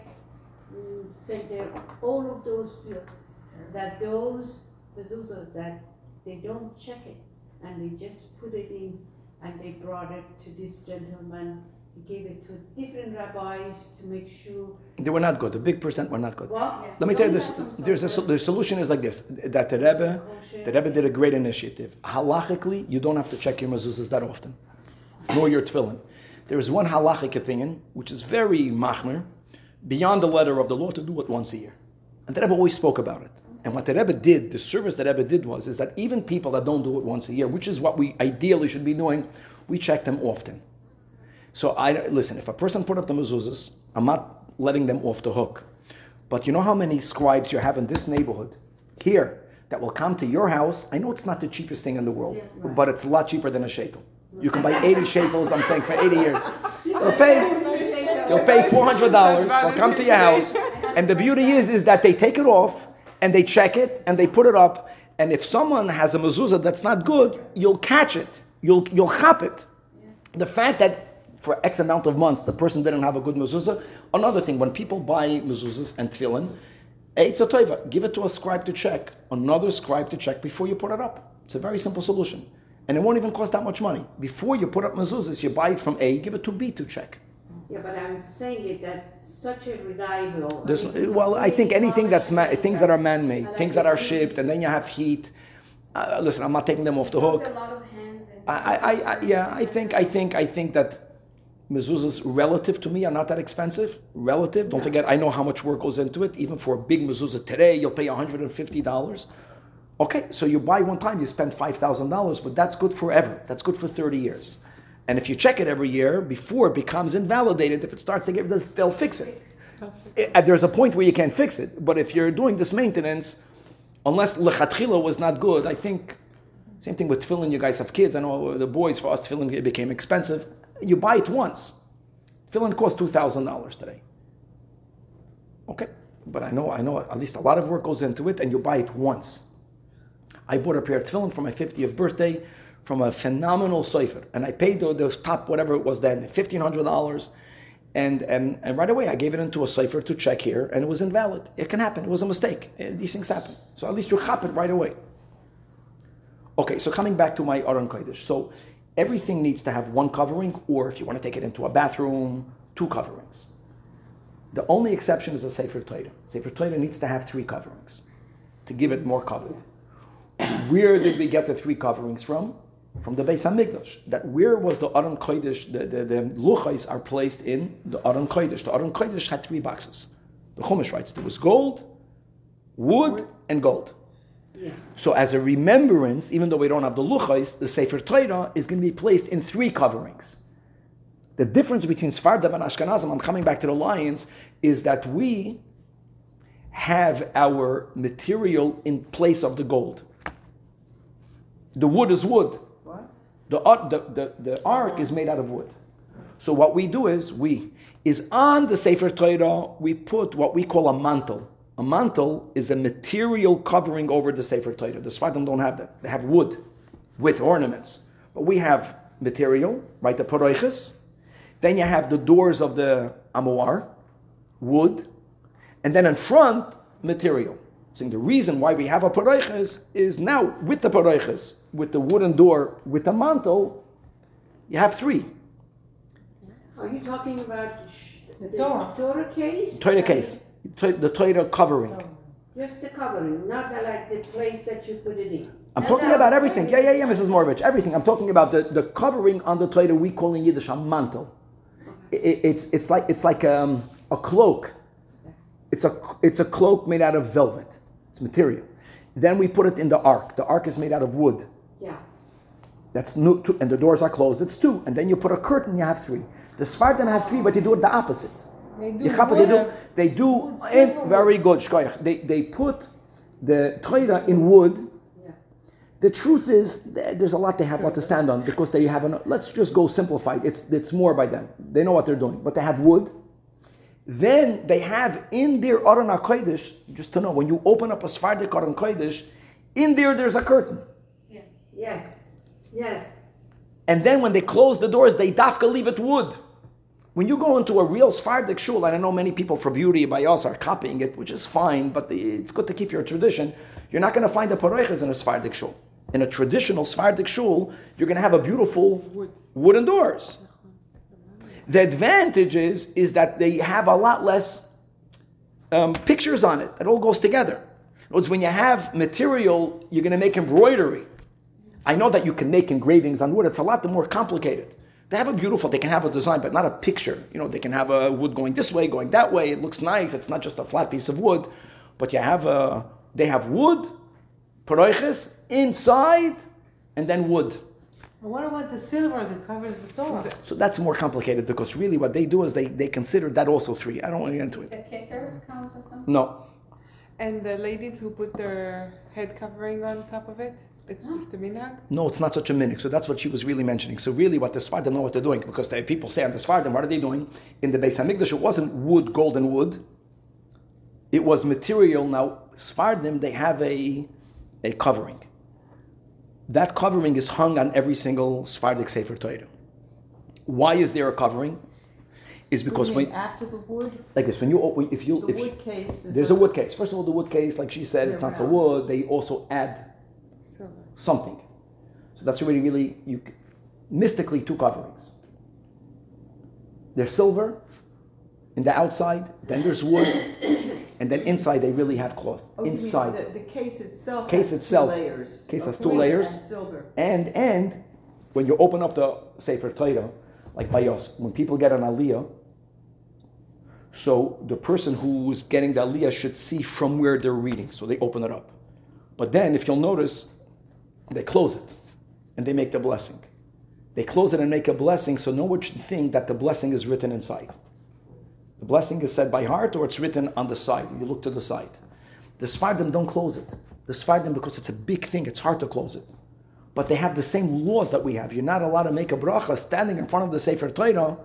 S5: mm, Center, all of those buildings, that those mezuzahs that they don't check it and they just put it in and they brought it to this gentleman. He gave it to different rabbis to make sure.
S1: They were not good. The big percent were not good.
S5: Well,
S4: Yeah.
S1: Let me tell you this. There's a, the solution is like this: that the Rebbe, the Rebbe did a great initiative. Halachically, you don't have to check your mezuzahs that often, nor your tefillin. There is one halachic opinion which is very machmir, beyond the letter of the law, to do it once a year. And the Rebbe always spoke about it. And what the Rebbe did, the service that Rebbe did was, is that even people that don't do it once a year, which is what we ideally should be doing, we check them often. So I listen. If a person put up the mezuzahs, I'm not letting them off the hook. But you know how many scribes you have in this neighborhood here that will come to your house? I know it's not the cheapest thing in the world, but it's a lot cheaper than a shekel. You can buy 80 shekels, I'm saying, for 80 years. They'll pay, they'll pay $400. They'll come to your house. And the beauty is, is that they take it off and they check it and they put it up. And if someone has a mezuzah that's not good, you'll catch it. You'll, you'll chop it. The fact that for X amount of months the person didn't have a good mezuzah. Another thing, when people buy mezuzahs and tefillin, it's a toiva. Give it to a scribe to check, another scribe to check before you put it up. It's a very simple solution. And it won't even cost that much money. Before you put up mezuzahs, you buy it from A, give it to B to check.
S5: Yeah, but I'm saying it that such a reliable.
S1: There's, well, I think anything that's ma- things that are man-made, things that are
S5: it.
S1: shipped, and then you have heat. Uh, listen, I'm not taking them off the
S4: There's
S1: hook.
S4: a lot of hands.
S1: I, I, I, yeah, I think, I think, I think that mezuzahs relative to me are not that expensive. Relative, don't forget, I know how much work goes into it. Even for a big mezuzah today, you'll pay $150. Okay, so you buy one time, you spend $5,000, but that's good forever. That's good for 30 years. And if you check it every year before it becomes invalidated, if it starts to get, they'll fix it. Eh, There's a point where you can't fix it, but if you're doing this maintenance, unless lechatchila was not good, I think same thing with tefillin. You guys have kids. I know the boys for us tefillin it became expensive. You buy it once. Tefillin costs two thousand dollars today. Okay, but I know I know at least a lot of work goes into it, and you buy it once. I bought a pair of tefillin for my 50th birthday from a phenomenal sofer, and I paid the, the top whatever it was then, fifteen hundred dollars. And, and, and right away, I gave it into a sofer to check here, and it was invalid. It can happen. It was a mistake. Eh, These things happen. So at least you chop it right away. Okay, so coming back to my Aron Kodesh. So everything needs to have one covering, or if you want to take it into a bathroom, two coverings. The only exception is a Sefer Torah. Sefer Torah needs to have three coverings to give it more cover. Where did we get the three coverings from? From the Beis Hamikdash. That where was the Aron Kodesh? The, the, the luchais are placed in the Aron Kodesh. The Aron Kodesh had three boxes. The Chumash writes there was gold, wood, and gold.
S5: Yeah.
S1: So as a remembrance, even though we don't have the luchais, the Sefer Torah is going to be placed in three coverings. The difference between Sfardim and Ashkenazim, I'm coming back to the lions, is that we have our material in place of the gold. The wood is wood. The, uh, the, the, the ark is made out of wood. So what we do is we is on the Sefer Torah we put what we call a mantle. A mantle is a material covering over the Sefer Torah. The Sfardim don't have that. They have wood with ornaments. But we have material, right? The paroiches. Then you have the doors of the Amoar, wood. And then in front, material. So the reason why we have a paroiches is now with the paroiches, with the wooden door, with the mantle, you have three.
S5: Are you talking about sh-
S3: The
S5: the
S3: Torah.
S5: Torah case?
S1: Torah case, the Torah covering.
S5: Just the covering, not the, like the place that you put it in.
S1: I'm talking about everything. Yeah, yeah, yeah, Mrs. Morovich. Everything. I'm talking about the, the covering on the Torah we call in Yiddish a mantle. I- I- it's, it's like, it's like um, a cloak. It's a, it's a cloak made out of velvet. It's material. Then we put it in the ark. The ark is made out of wood.
S5: Yeah.
S1: That's new, two, and the doors are closed. It's two. And then you put a curtain, you have three. The Sfardim have three, but they do it the opposite.
S3: They do
S1: You they do, they do
S3: Wood,
S1: in, very good. shkoyach. They, they put the Torah in wood.
S5: Yeah.
S1: The truth is, there's a lot they have what to stand on because they have an. Let's just go simplified. It's it's more by them. They know what they're doing, but they have wood. Then they have in their Aron HaKodesh, just to know, when you open up a Sephardic Aron Kodesh, in there there's a curtain.
S5: Yes, yes.
S1: And then when they close the doors, they dafka leave it wood. When you go into a real Sephardic shul, and I know many people for beauty by us are copying it, which is fine, but the, it's good to keep your tradition. You're not going to find the paroiches in a Sephardic shul. In a traditional Sephardic shul, you're going to have a beautiful wooden doors. The advantage is, is that they have a lot less um, pictures on it. It all goes together. In other words, when you have material, you're going to make embroidery. I know that you can make engravings on wood. It's a lot more complicated. They have a beautiful, they can have a design, but not a picture. You know, they can have a wood going this way, going that way. It looks nice. It's not just a flat piece of wood, but you have a, they have wood, paroiches, inside, and then wood.
S3: But what about the silver that covers the Torah?
S1: So that's more complicated because really what they do is they, they consider that also three. I don't want to get into
S4: Does
S1: it.
S4: the kickers count or something?
S1: No.
S6: And the ladies who put their head covering on top of it, it's just a minhag.
S1: No, it's not such a minute. So that's what she was really mentioning. So really, what the Sfardim know what they're doing because they, people say on the Sfardim, what are they doing? In the Beis Hamikdash, it wasn't wood, golden wood. It was material. Now Sfardim, they have a a covering. That covering is hung on every single Sephardic Sefer Torah. Why is there a covering? Is because
S2: What do you
S1: when
S2: After the wood,
S1: like this, when you open, if you
S2: the
S1: if you-
S2: wood case is.
S1: there's a wood case. First of all, the wood case, like she said, it's not so wood. They also add
S6: Silver.
S1: Something. So that's already really you mystically two coverings. There's silver in the outside, then there's wood, and then inside they really have cloth.
S2: Oh,
S1: inside.
S2: The, the case itself
S1: Case
S2: has
S1: itself.
S2: two layers.
S1: Case has two layers.
S2: And silver.
S1: And and when you open up the Sefer Torah, like by us, when people get an aliyah, so the person who's getting the aliyah should see from where they're reading. So they open it up. But then, if you'll notice, they close it and they make the blessing. They close it and make a blessing, so no one should think that the blessing is written inside. The blessing is said by heart or it's written on the side. You look to the side. The Sfardim don't close it. The Sfardim, because it's a big thing, it's hard to close it. But they have the same laws that we have. You're not allowed to make a bracha standing in front of the Sefer Torah,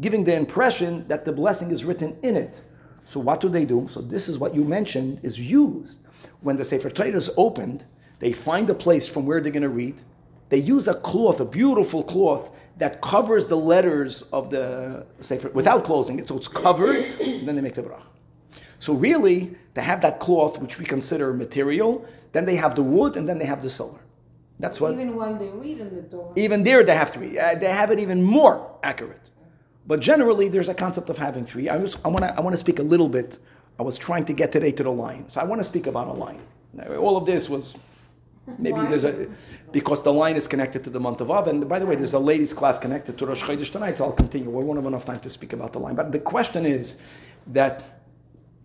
S1: giving the impression that the blessing is written in it. So what do they do? So this is what you mentioned is used. When the Sefer Torah is opened, they find a place from where they're going to read. They use a cloth, a beautiful cloth that covers the letters of the Sefer without closing it. So it's covered, and then they make the bracha. So really, they have that cloth, which we consider material. Then they have the wood, and then they have the silver. That's what.
S3: Even while they read in the Torah.
S1: Even there, they have three. Uh, they have it even more accurate. But generally, there's a concept of having three. I, was, I want to I wanna speak a little bit. I was trying to get today to the line. So I want to speak about a line. All of this was maybe
S4: Why?
S1: there's a because the line is connected to the month of Av. And by the way, there's a ladies' class connected to Rosh Chodesh tonight, so I'll continue. We won't have enough time to speak about the line. But the question is that,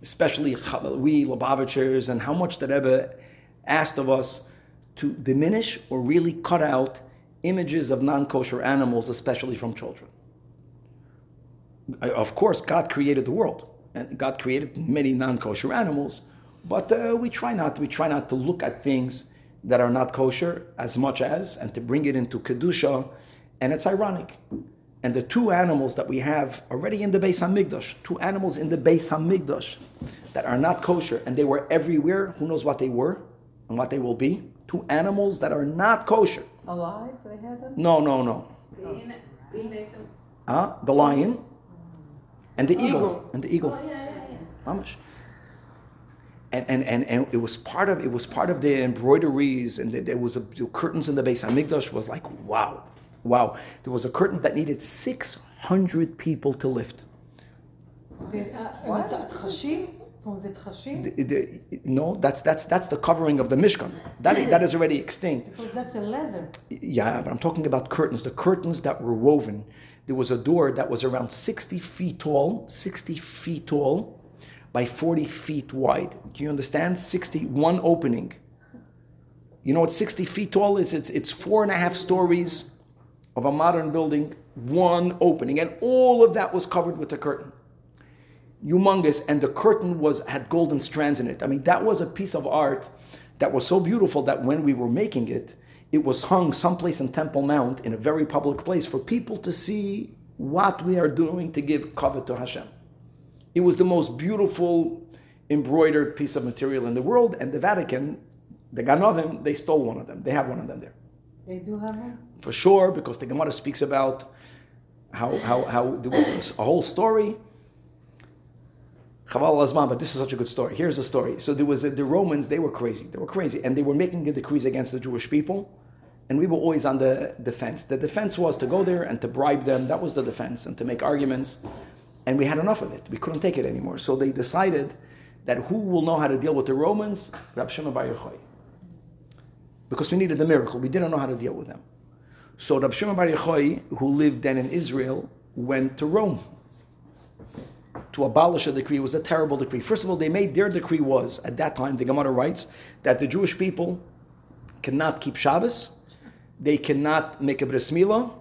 S1: especially we Lubavitchers, and how much the Rebbe asked of us to diminish or really cut out images of non-kosher animals, especially from children. Of course, God created the world, and God created many non-kosher animals, but uh, we try not we try not to look at things that are not kosher as much as, and to bring it into kedusha, and it's ironic. And the two animals that we have already in the Beis Hamikdash, two animals in the Beis Hamikdash that are not kosher, and they were everywhere. Who knows what they were and what they will be? Two animals that are not kosher.
S2: Alive, they had them?
S1: No, no, no.
S4: Being, being this,
S1: Huh? The lion and the oh, eagle.
S3: Eagle.
S1: And the eagle.
S4: oh, yeah, yeah, yeah.
S1: Amish. And, and, and, and it was part of it was part of the embroideries and the, there was a, the curtains in the Beis Hamikdash was like wow, wow. There was a curtain that needed six hundred people to lift.
S3: The, uh, the Tchashim? From the Tchashim?
S1: The- the- no, that's that's that's the covering of the Mishkan. That that is already extinct.
S3: Because that's a leather.
S1: Yeah, but I'm talking about curtains. The curtains that were woven. There was a door that was around 60 feet tall, 60 feet tall by 40 feet wide. Do you understand? 61 opening. You know what 60 feet tall is? It's, it's four and a half stories of a modern building, one opening. And all of that was covered with a curtain. Humongous. And the curtain was had golden strands in it. I mean, that was a piece of art that was so beautiful that when we were making it, it was hung someplace in Temple Mount in a very public place for people to see what we are doing to give covet to Hashem. It was the most beautiful embroidered piece of material in the world, and the Vatican, the Ganovim, they stole one of them. They have one of them there.
S3: They do have one?
S1: For sure, because the Gemara speaks about how, how, how there was a whole story. Chaval Azman, but this is such a good story. Here's the story. So there was a, the Romans, they were crazy. They were crazy. And they were making the decrees against the Jewish people. And we were always on the defense. The defense was to go there and to bribe them. That was the defense, and to make arguments. And we had enough of it. We couldn't take it anymore. So they decided that who will know how to deal with the Romans? Rab Shimon Bar Yochai. Because we needed the miracle. We didn't know how to deal with them. So Rab Shimon Bar Yochai, who lived then in Israel, went to Rome to abolish a decree. It was a terrible decree. First of all, they made their decree was at that time. The Gemara writes that the Jewish people cannot keep Shabbos, they cannot make a bris milah,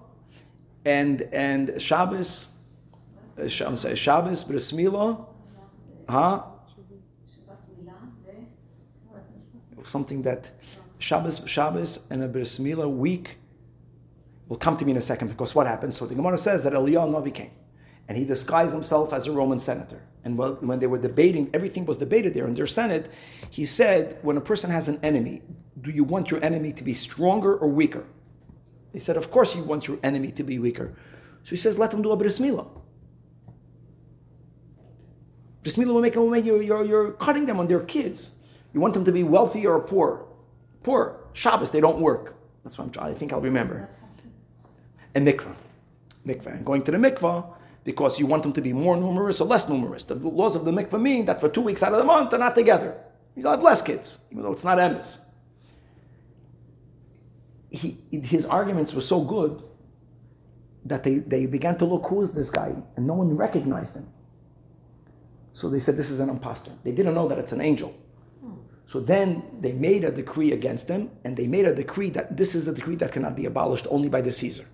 S1: and and Shabbos, Sh- I'm sorry, Shabbos bris huh? Something that Shabbos, Shabbos, and a bris week will come to me in a second because what happened? So the Gemara says that Eliyahu Novi came and he disguised himself as a Roman senator. And when they were debating, everything was debated there in their Senate. He said, When a person has an enemy, do you want your enemy to be stronger or weaker? They said, Of course you want your enemy to be weaker. So he says, Let them do a bris. Bris milah will make them, you're, you're, you're cutting them on their kids. You want them to be wealthy or poor? Poor. Shabbos, they don't work. That's what I'm trying. I think I'll remember. And mikvah. Mikvah. And going to the mikvah, because you want them to be more numerous or less numerous. The laws of the mikvah mean that for two weeks out of the month, they're not together. You'll have less kids, even though it's not emes. He, his arguments were so good that they, they began to look, who is this guy? And no one recognized him. So they said, this is an impostor. They didn't know that it's an angel. So then they made a decree against him, and they made a decree that this is a decree that cannot be abolished only by the Caesar,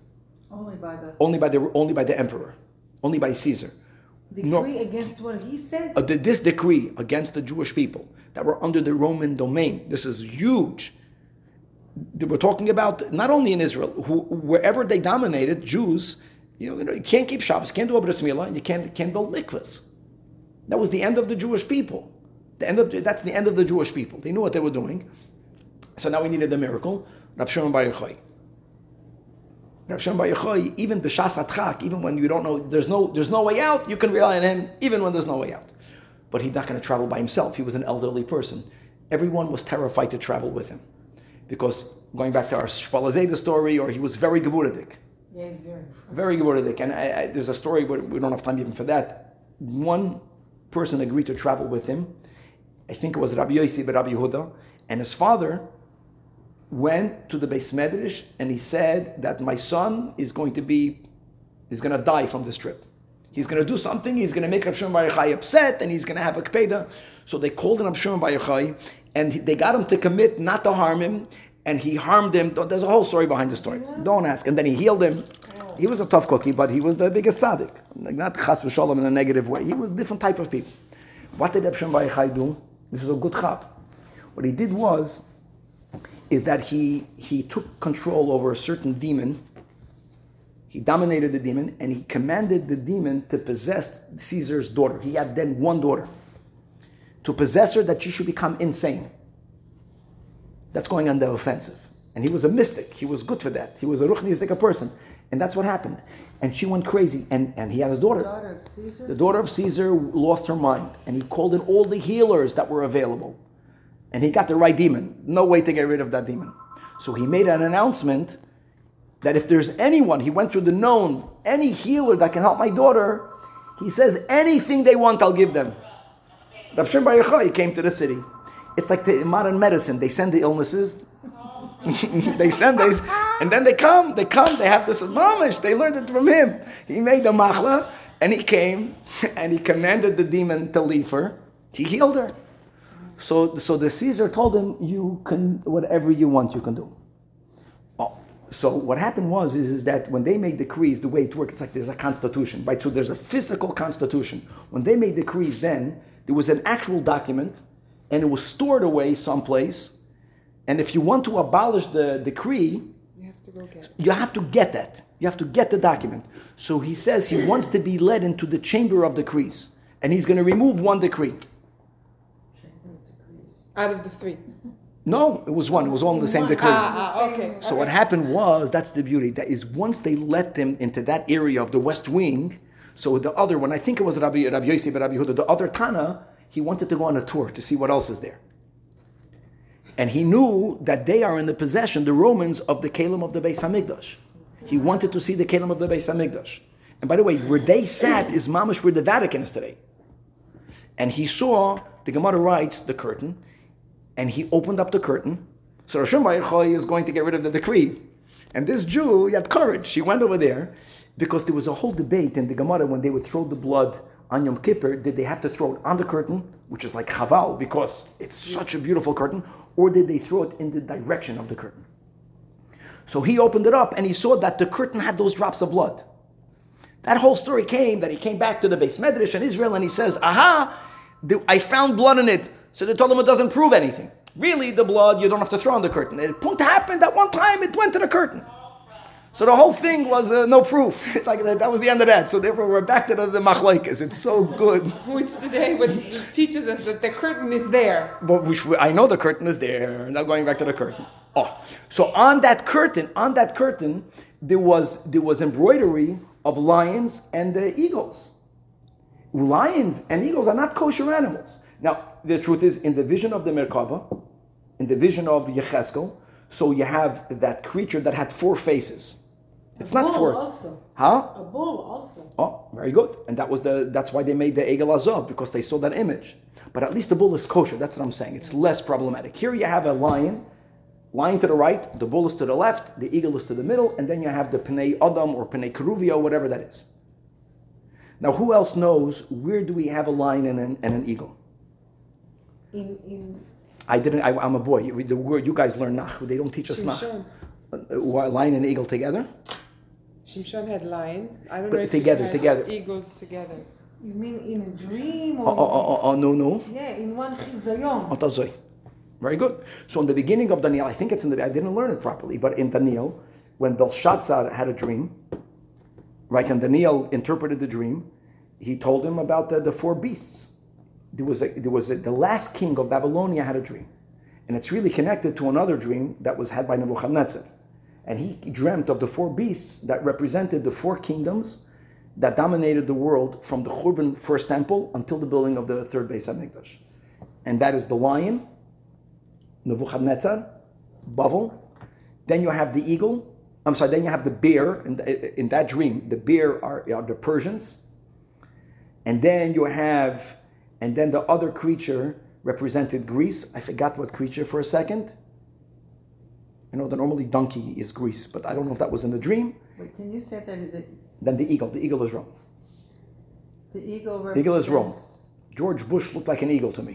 S2: Only by the,
S1: only by the only by the emperor, only by Caesar.
S3: Decree
S1: No.
S3: against what he said?
S1: Uh, this decree against the Jewish people that were under the Roman domain. This is huge. We're talking about not only in Israel, who, wherever they dominated, Jews, you know, you know, you can't keep Shabbos, can't do a bris milah, and you can't, can't build mikvahs. That was the end of the Jewish people. The end of that's the end of the Jewish people. They knew what they were doing. So now we needed the miracle. Rab Shimon Bar Yochai. Rab Shimon Bar Yochai, even b'shas hadchak, even when you don't know, there's no, there's no way out, you can rely on him, even when there's no way out. But he's not going to travel by himself. He was an elderly person. Everyone was terrified to travel with him. Because going back to our Shpola Zeida story, or he was very gewurdig.
S3: Yeah, he's very.
S1: Very gewurdig. And I, I, there's a story, but we don't have time even for that. One person agreed to travel with him. I think it was Rabbi Yossi, but Rabbi Yehuda. And his father went to the Beis Medrash and he said that my son is going to be, is going to die from this trip. He's going to do something, he's going to make Rav Shimon Bar Yochai upset, and he's going to have a kpeda. So they called Rav Shimon Bar Yochai, and they got him to commit not to harm him, and he harmed him. There's a whole story behind the story. Don't ask. And then he healed him. He was a tough cookie, but he was the biggest tzaddik. Like not chas v'sholem in a negative way. He was different type of people. What did Shimon Bar do? This was a good chap. What he did was, is that he he took control over a certain demon. He dominated the demon and he commanded the demon to possess Caesar's daughter. He had then one daughter. To possess her that she should become insane. That's going on the offensive. And he was a mystic. He was good for that. He was a ruchnistic person. And that's what happened. And she went crazy. And, and he had his daughter.
S2: daughter
S1: The daughter of Caesar lost her mind, and he called in all the healers that were available. And he got the right demon. No way to get rid of that demon. So he made an announcement that if there's anyone, he went through the known, any healer that can help my daughter, he says, anything they want, I'll give them. Rav Shimon Bar Yochai came to the city. It's like the modern medicine. They send the illnesses, they send these, and then they come, they come, they have this mamish, they learned it from him. He made the machla, and he came, and he commanded the demon to leave her. He healed her. So, so the Caesar told him, you can, whatever you want, you can do. Oh, so what happened was, is, is that when they made decrees, the way it worked, it's like there's a constitution, right? So there's a physical constitution. When they made decrees then, there was an actual document, and it was stored away someplace, and if you want to abolish the decree,
S6: to go get it.
S1: you have to get that. You have to get the document. So he says he wants to be led into the chamber of decrees. and he's going to remove one decree.
S6: Out of the three.
S1: No, it was one. It was all in the same decree.
S6: Ah, ah, okay.
S1: So what happened was that's the beauty. That is once they let them into that area of the west wing. So the other one, I think it was Rabbi Rabbi Yossi, but Rabbi Huda, the other Tana, he wanted to go on a tour to see what else is there. And he knew that they are in the possession, the Romans, of the Kalim of the Beis Hamikdash. He wanted to see the Kalim of the Beis Hamikdash. And by the way, where they sat is mamish where the Vatican is today. And he saw the Gemara writes the curtain, and he opened up the curtain. So Rosh Hashanah is going to get rid of the decree. And this Jew, he had courage. He went over there because there was a whole debate in the Gemara when they would throw the blood on Yom Kippur. Did they have to throw it on the curtain, which is like chaval because it's such a beautiful curtain, or did they throw it in the direction of the curtain? So he opened it up and he saw that the curtain had those drops of blood. That whole story came that he came back to the Beis Medrash in Israel and he says, "Aha, I found blood in it." So they told him it doesn't prove anything. Really, the blood you don't have to throw on the curtain. It happened that one time it went to the curtain. So the whole thing was uh, no proof. It's like that, that was the end of that. So therefore, we're back to the, the. It's so good.
S6: Which today would, teaches us that the curtain is there.
S1: But which I know the curtain is there. Now going back to the curtain. Oh, so on that curtain, on that curtain, there was there was embroidery of lions and uh, eagles. Lions and eagles are not kosher animals. Now the truth is, in the vision of the Merkava, in the vision of Yecheskel, so you have that creature that had four faces. It's not four.
S3: also.
S1: Huh?
S3: A bull also.
S1: Oh, very good. And that was the that's why they made the Egel Hazahav, because they saw that image. But at least the bull is kosher. That's what I'm saying. It's less problematic. Here you have a lion, lion to the right, the bull is to the left, the eagle is to the middle, and then you have the Pnei Adam or Pnei Keruvia, whatever that is. Now, who else knows where do we have a lion and an, and an eagle?
S3: In in
S1: I didn't. I, am a boy. You- The word you guys learn nach. They don't teach us nach. Uh, uh, Lion and eagle together.
S6: Shimshon had lions. I don't know if
S1: together, together.
S6: eagles together.
S3: you mean in a dream
S1: Oh, oh
S3: or
S1: oh, oh, oh, no, no.
S3: yeah in one chizayon.
S1: Very good. So in the beginning of Daniel, I think it's in the, I didn't learn it properly, but in Daniel, when Belshazzar had a dream, right, and Daniel interpreted the dream, he told him about the, the four beasts. There was, a, there was a, the last king of Babylonia had a dream. And it's really connected to another dream that was had by Nebuchadnezzar. And he dreamt of the four beasts that represented the four kingdoms that dominated the world from the Churban first temple until the building of the third Beis Hamikdash. And that is the lion, Nebuchadnezzar, Bavel. Then you have the eagle. I'm sorry. Then you have the bear. In, the, in that dream, the bear are, are the Persians. And then you have, and then the other creature represented Greece. I forgot what creature for a second. You know, the normally donkey is Greece, but I don't know if that was in the dream.
S2: Wait, can you say that the,
S1: Then the eagle. The eagle is Rome.
S2: the eagle represents?
S1: The eagle is Rome. George Bush looked like an eagle to me.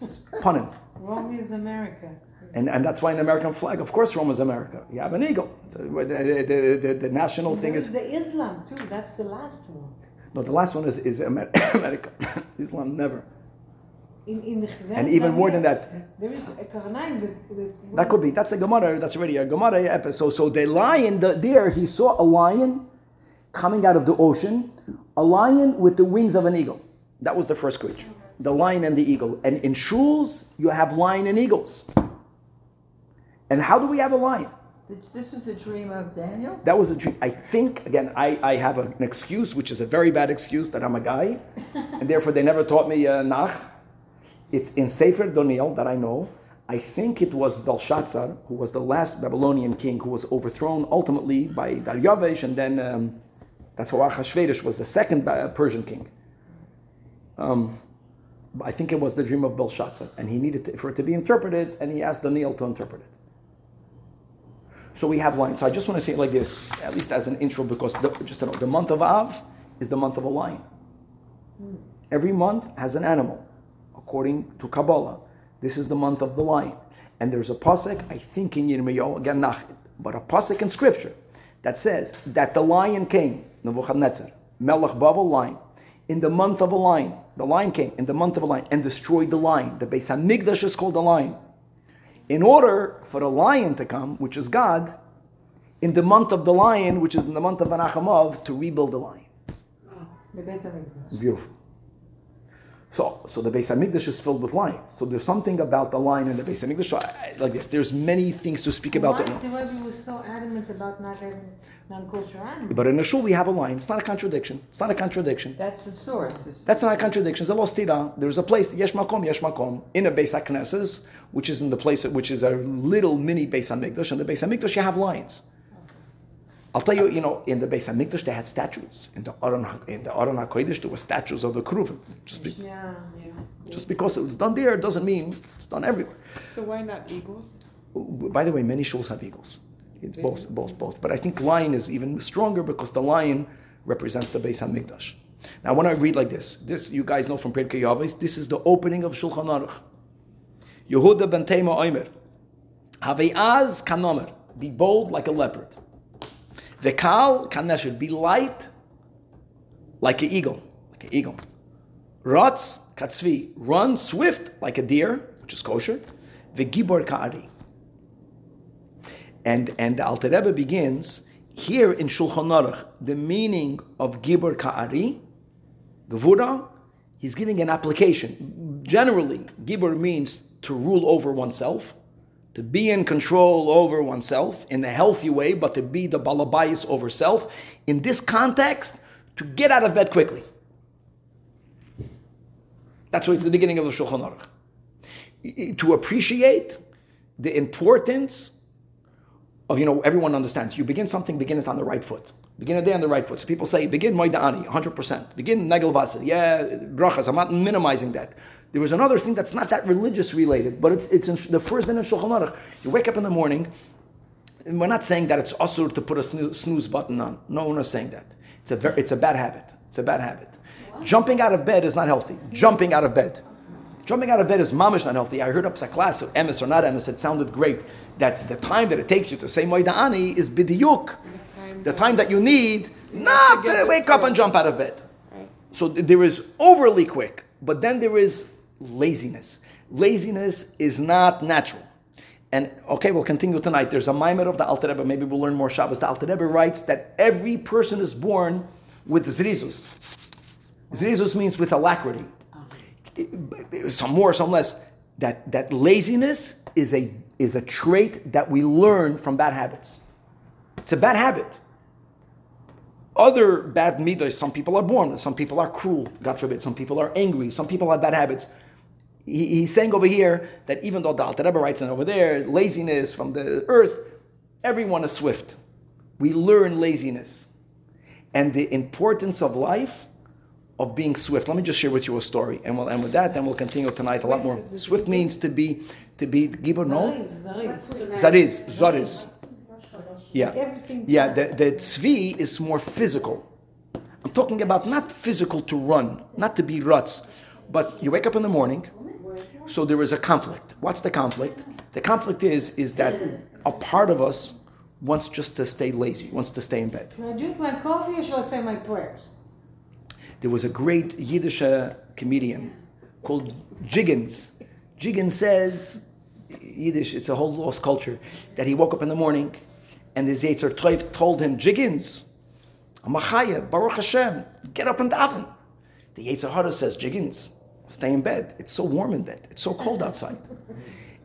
S3: Yeah.
S1: Punning.
S3: Rome is America.
S1: And, and that's why an American flag, of course, Rome is America. You have an eagle. So uh, the, the, the, the national thing is
S3: the Islam too. That's the last one.
S1: no. The last one is is Amer- America. Islam never.
S3: In in the Chazal
S1: And even more than that,
S3: there is a Karnaim that, that
S1: that could be. That's a Gemara. That's already a Gemara episode. So the lion, the, there he saw a lion coming out of the ocean, a lion with the wings of an eagle. That was the first creature. The lion and the eagle. And in shuls, you have lion and eagles. And how do we have a lion?
S2: This is the dream of Daniel?
S1: That was a dream. I think, again, I, I have an excuse, which is a very bad excuse that I'm a guy, and therefore they never taught me uh, Nach. It's in Sefer Doniel that I know. I think it was Belshazzar, who was the last Babylonian king who was overthrown ultimately by Daryavesh, and then um, that's how Achashverosh was the second Ba- Persian king. Um, I think it was the dream of Belshazzar, and he needed to, for it to be interpreted, and he asked Daniel to interpret it. So we have lions. So I just want to say it like this, at least as an intro, because the, just to know, the month of Av is the month of a lion. Every month has an animal, according to Kabbalah. This is the month of the lion. And there's a pasuk, I think in Yirmiyahu, again, not, but a pasuk in scripture that says that the lion came, Nebuchadnezzar, Melech Bavel lion, in the month of a lion. The lion came in the month of a lion and destroyed the lion. The Beis Hamikdash is called the lion. In order for the lion to come, which is God, in the month of the lion, which is in the month of Menachem Av, to rebuild the lion.
S3: the Beit HaMikdash.
S1: Beautiful. So, so the Beis Hamikdash is filled with lions. So there's something about the lion in the Beis Hamikdash. So I- like this, there's many things to speak
S3: So
S1: about.
S3: why
S1: the-
S3: Rebbe was so adamant about not having non-kosher animals?
S1: But in the shul we have a lion. It's not a contradiction. It's not a contradiction.
S2: That's the source.
S1: That's not a contradiction. It's a lost tira. There's a place, yesh makom, yesh makom, in a Beis HaKnesses, which is in the place, which is a little mini Beis HaMikdash. In the Beis HaMikdash, you have lions. I'll tell you, you know, in the Beis HaMikdash, they had statues. In the Aron, in the Aron HaKodesh, there were statues of the Kruvim. Just, be,
S3: Yeah, yeah.
S1: just because it was done there doesn't mean it's done everywhere.
S6: So why not eagles?
S1: By the way, many shuls have eagles. It's both, both, both. But I think lion is even stronger because the lion represents the Beis Hamikdash. Now, when I read like this. This you guys know from Pirkei Avos. This is the opening of Shulchan Aruch. Yehuda ben Tema Omer. Have'az kanomer. Be bold like a leopard. Vekal should Be light like an eagle. Like an eagle. Rotz katzvi. Run swift like a deer, which is kosher. Vegibor ka'ari. And, and the Alter Rebbe begins here in Shulchan Aruch, the meaning of Gibor Ka'ari, Gevura, he's giving an application. Generally, Gibor means to rule over oneself, to be in control over oneself in a healthy way, but to be the balabayas over self. In this context, to get out of bed quickly. That's why it's the beginning of the Shulchan Aruch. To appreciate the importance of, you know, everyone understands. You begin something, begin it on the right foot. Begin a day on the right foot. So people say, begin Moida Ani, 100%. Begin Negel Vasser. Yeah, brachas. I'm not minimizing that. There was another thing that's not that religious related, but it's, it's in the first din in Shulchan Aruch. You wake up in the morning, and we're not saying that it's asur to put a snoo- snooze button on. No, we're not saying that. It's a, ver- it's a bad habit. It's a bad habit. Jumping out of bed is not healthy. Jumping out of bed. Jumping out of bed is mamish not healthy. I heard up a class of emes or not emes. It sounded great. That the time that it takes you to say moida ani is bidiyuk. The time that you need not
S6: to
S1: to wake up and jump out of bed.
S6: Right.
S1: So there is overly quick, but then there is laziness. Laziness is not natural. And okay, we'll continue tonight. There's a mimer of the Alter Rebbe. Maybe we'll learn more Shabbos. The Alter Rebbe writes that every person is born with zrizus. Zrizus means with alacrity. Some more, some less. That that laziness is a is a trait that we learn from bad habits. It's a bad habit. Other bad midas, some people are born, some people are cruel, God forbid, some people are angry, some people have bad habits. He- he's saying over here that even though the Alter Rebbe writes and over there, laziness from the earth, everyone is swift. We learn laziness. And the importance of life, of being swift. Let me just share with you a story, and we'll end with that, then we'll continue tonight a lot more. Swift means to be, to be, Gibor, no?
S3: Zariz, zariz.
S1: Yeah.
S3: Everything
S1: Yeah, the, the tzvi is more physical. I'm talking about not physical to run, not to be ruts, but you wake up in the morning, so there is a conflict. What's the conflict? The conflict is is that a part of us wants just to stay lazy, wants to stay in bed.
S3: Should I drink my coffee or should I say my prayers?
S1: There was a great Yiddish uh, comedian called Jiggins. Jiggins says, Yiddish, it's a whole lost culture, that he woke up in the morning and his Yetzer Toiv told him, Jiggins, Amachaya, Baruch Hashem, get up and daven. The Yetzer Hara says, Jiggins, stay in bed. It's so warm in bed. It's so cold outside.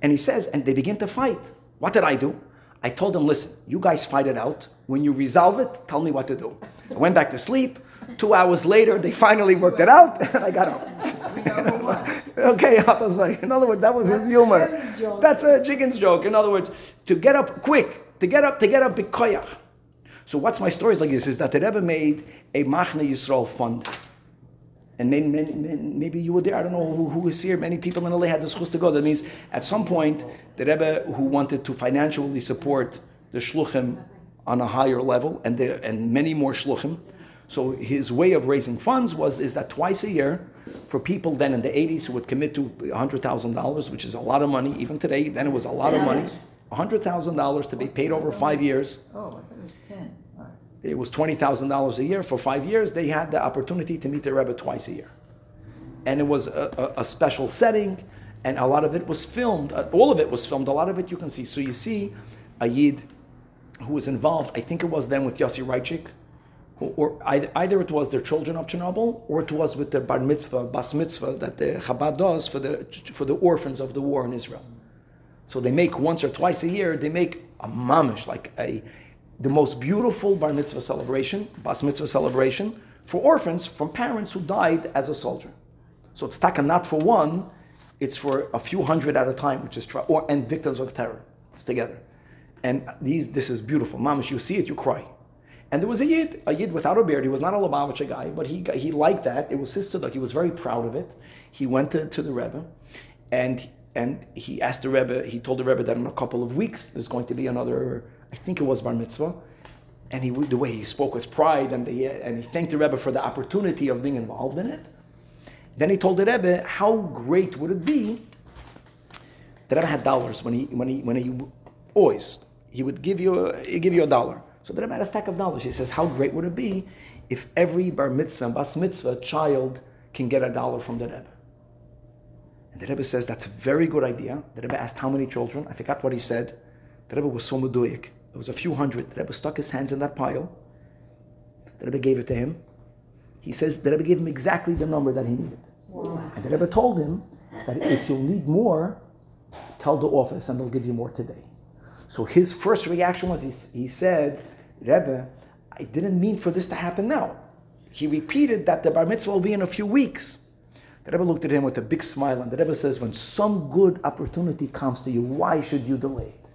S1: And he says, and they begin to fight. What did I do? I told them, listen, you guys fight it out. When you resolve it, tell me what to do. I went back to sleep. Two hours later, they finally worked it out, and I got up. okay, I was like, in other words, that was his humor.
S3: joke.
S1: That's a Jiggins joke. In other words, to get up quick, to get up, to get up bikoyach. So what's my stories like this is that the Rebbe made a Machne Yisrael fund and maybe, maybe, you were there. I don't know who, who was here. Many people in LA had the schus to go. That means at some point, the Rebbe who wanted to financially support the shluchim on a higher level, and the, and many more shluchim. So his way of raising funds was is that twice a year, for people then in the 80s who would commit to $100,000, which is a lot of money, even today, then it was a lot of money, $100,000 to be paid over five years.
S2: Oh, I thought it was 10
S1: it was twenty thousand dollars a year for five years. They had the opportunity to meet the Rebbe twice a year, and it was a, a, a special setting, and a lot of it was filmed. Uh, all of it was filmed. A lot of it you can see. So you see a yid who was involved. I think it was then with Yossi Raichik, Or, or either, either it was their children of Chernobyl, or it was with their bar mitzvah, bas mitzvah that the Chabad does for the for the orphans of the war in Israel. So they make once or twice a year. They make a mamish like a the most beautiful bar mitzvah celebration, bas mitzvah celebration for orphans from parents who died as a soldier. So it's taka not for one, it's for a few hundred at a time, which is tri- or and victims of terror. It's together, and these this is beautiful. Mamish, you see it, you cry. And there was a yid, a yid without a beard. He was not a Lubavitcher guy, but he he liked that. It was his tzedakah. He was very proud of it. He went to, to the Rebbe, and and he asked the Rebbe. He told the Rebbe that in a couple of weeks there's going to be another. I think it was bar mitzvah, and he the way he spoke with pride, and the, and he thanked the Rebbe for the opportunity of being involved in it. Then he told the Rebbe how great would it be. The Rebbe had dollars when he when he when he always he would give you a, he'd give you a dollar. So the Rebbe had a stack of dollars. He says, how great would it be if every bar mitzvah bas mitzvah child can get a dollar from the Rebbe? And the Rebbe says that's a very good idea. The Rebbe asked how many children. I forgot what he said. The Rebbe was so meduyik. It was a few hundred. The Rebbe stuck his hands in that pile. The Rebbe gave it to him. He says the Rebbe gave him exactly the number that he needed. And the Rebbe told him that if you'll need more, tell the office and they'll give you more today. So his first reaction was he, he said, Rebbe, I didn't mean for this to happen now. He repeated that the bar mitzvah will be in a few weeks. The Rebbe looked at him with a big smile, and the Rebbe says, When some good opportunity comes to you, why should you delay it?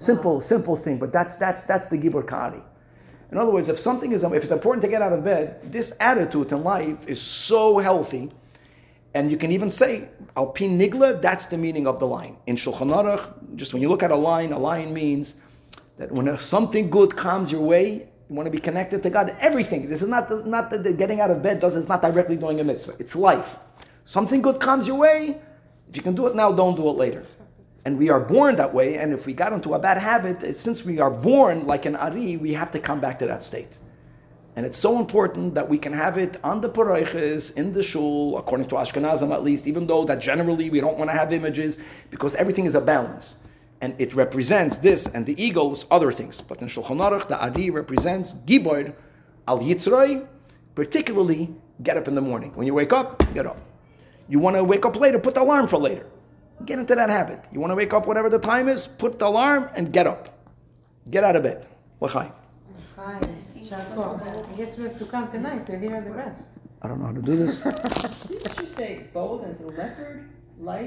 S1: Simple, simple thing, but that's that's that's the Gibor Kari. In other words, if something is if it's important to get out of bed, this attitude in life is so healthy, and you can even say Alpin Nigla. That's the meaning of the line in Shulchan Aruch. Just when you look at a line, a line means that when something good comes your way, you want to be connected to God. Everything. This is not the, not that the getting out of bed does. It's not directly doing a mitzvah. It's life. Something good comes your way. If you can do it now, don't do it later. And we are born that way. And if we got into a bad habit, eh, since we are born like an ari, we have to come back to that state. And it's so important that we can have it on the parayches, in the shul, according to Ashkenazim at least, even though that generally we don't want to have images, because everything is a balance. And it represents this, and the eagles, other things. But in Shulchan Aruch, the ari represents Gibor al Yitzray, particularly get up in the morning. When you wake up, get up. You want to wake up later, put the alarm for later. Get into that habit. You want to wake up whatever the time is, put the alarm and get up. Get out of bed. L'chaim.
S3: Hi, Shako. I guess we have to come tonight to hear the rest.
S1: I don't know how to do this.
S2: Didn't you say bold as a leopard, light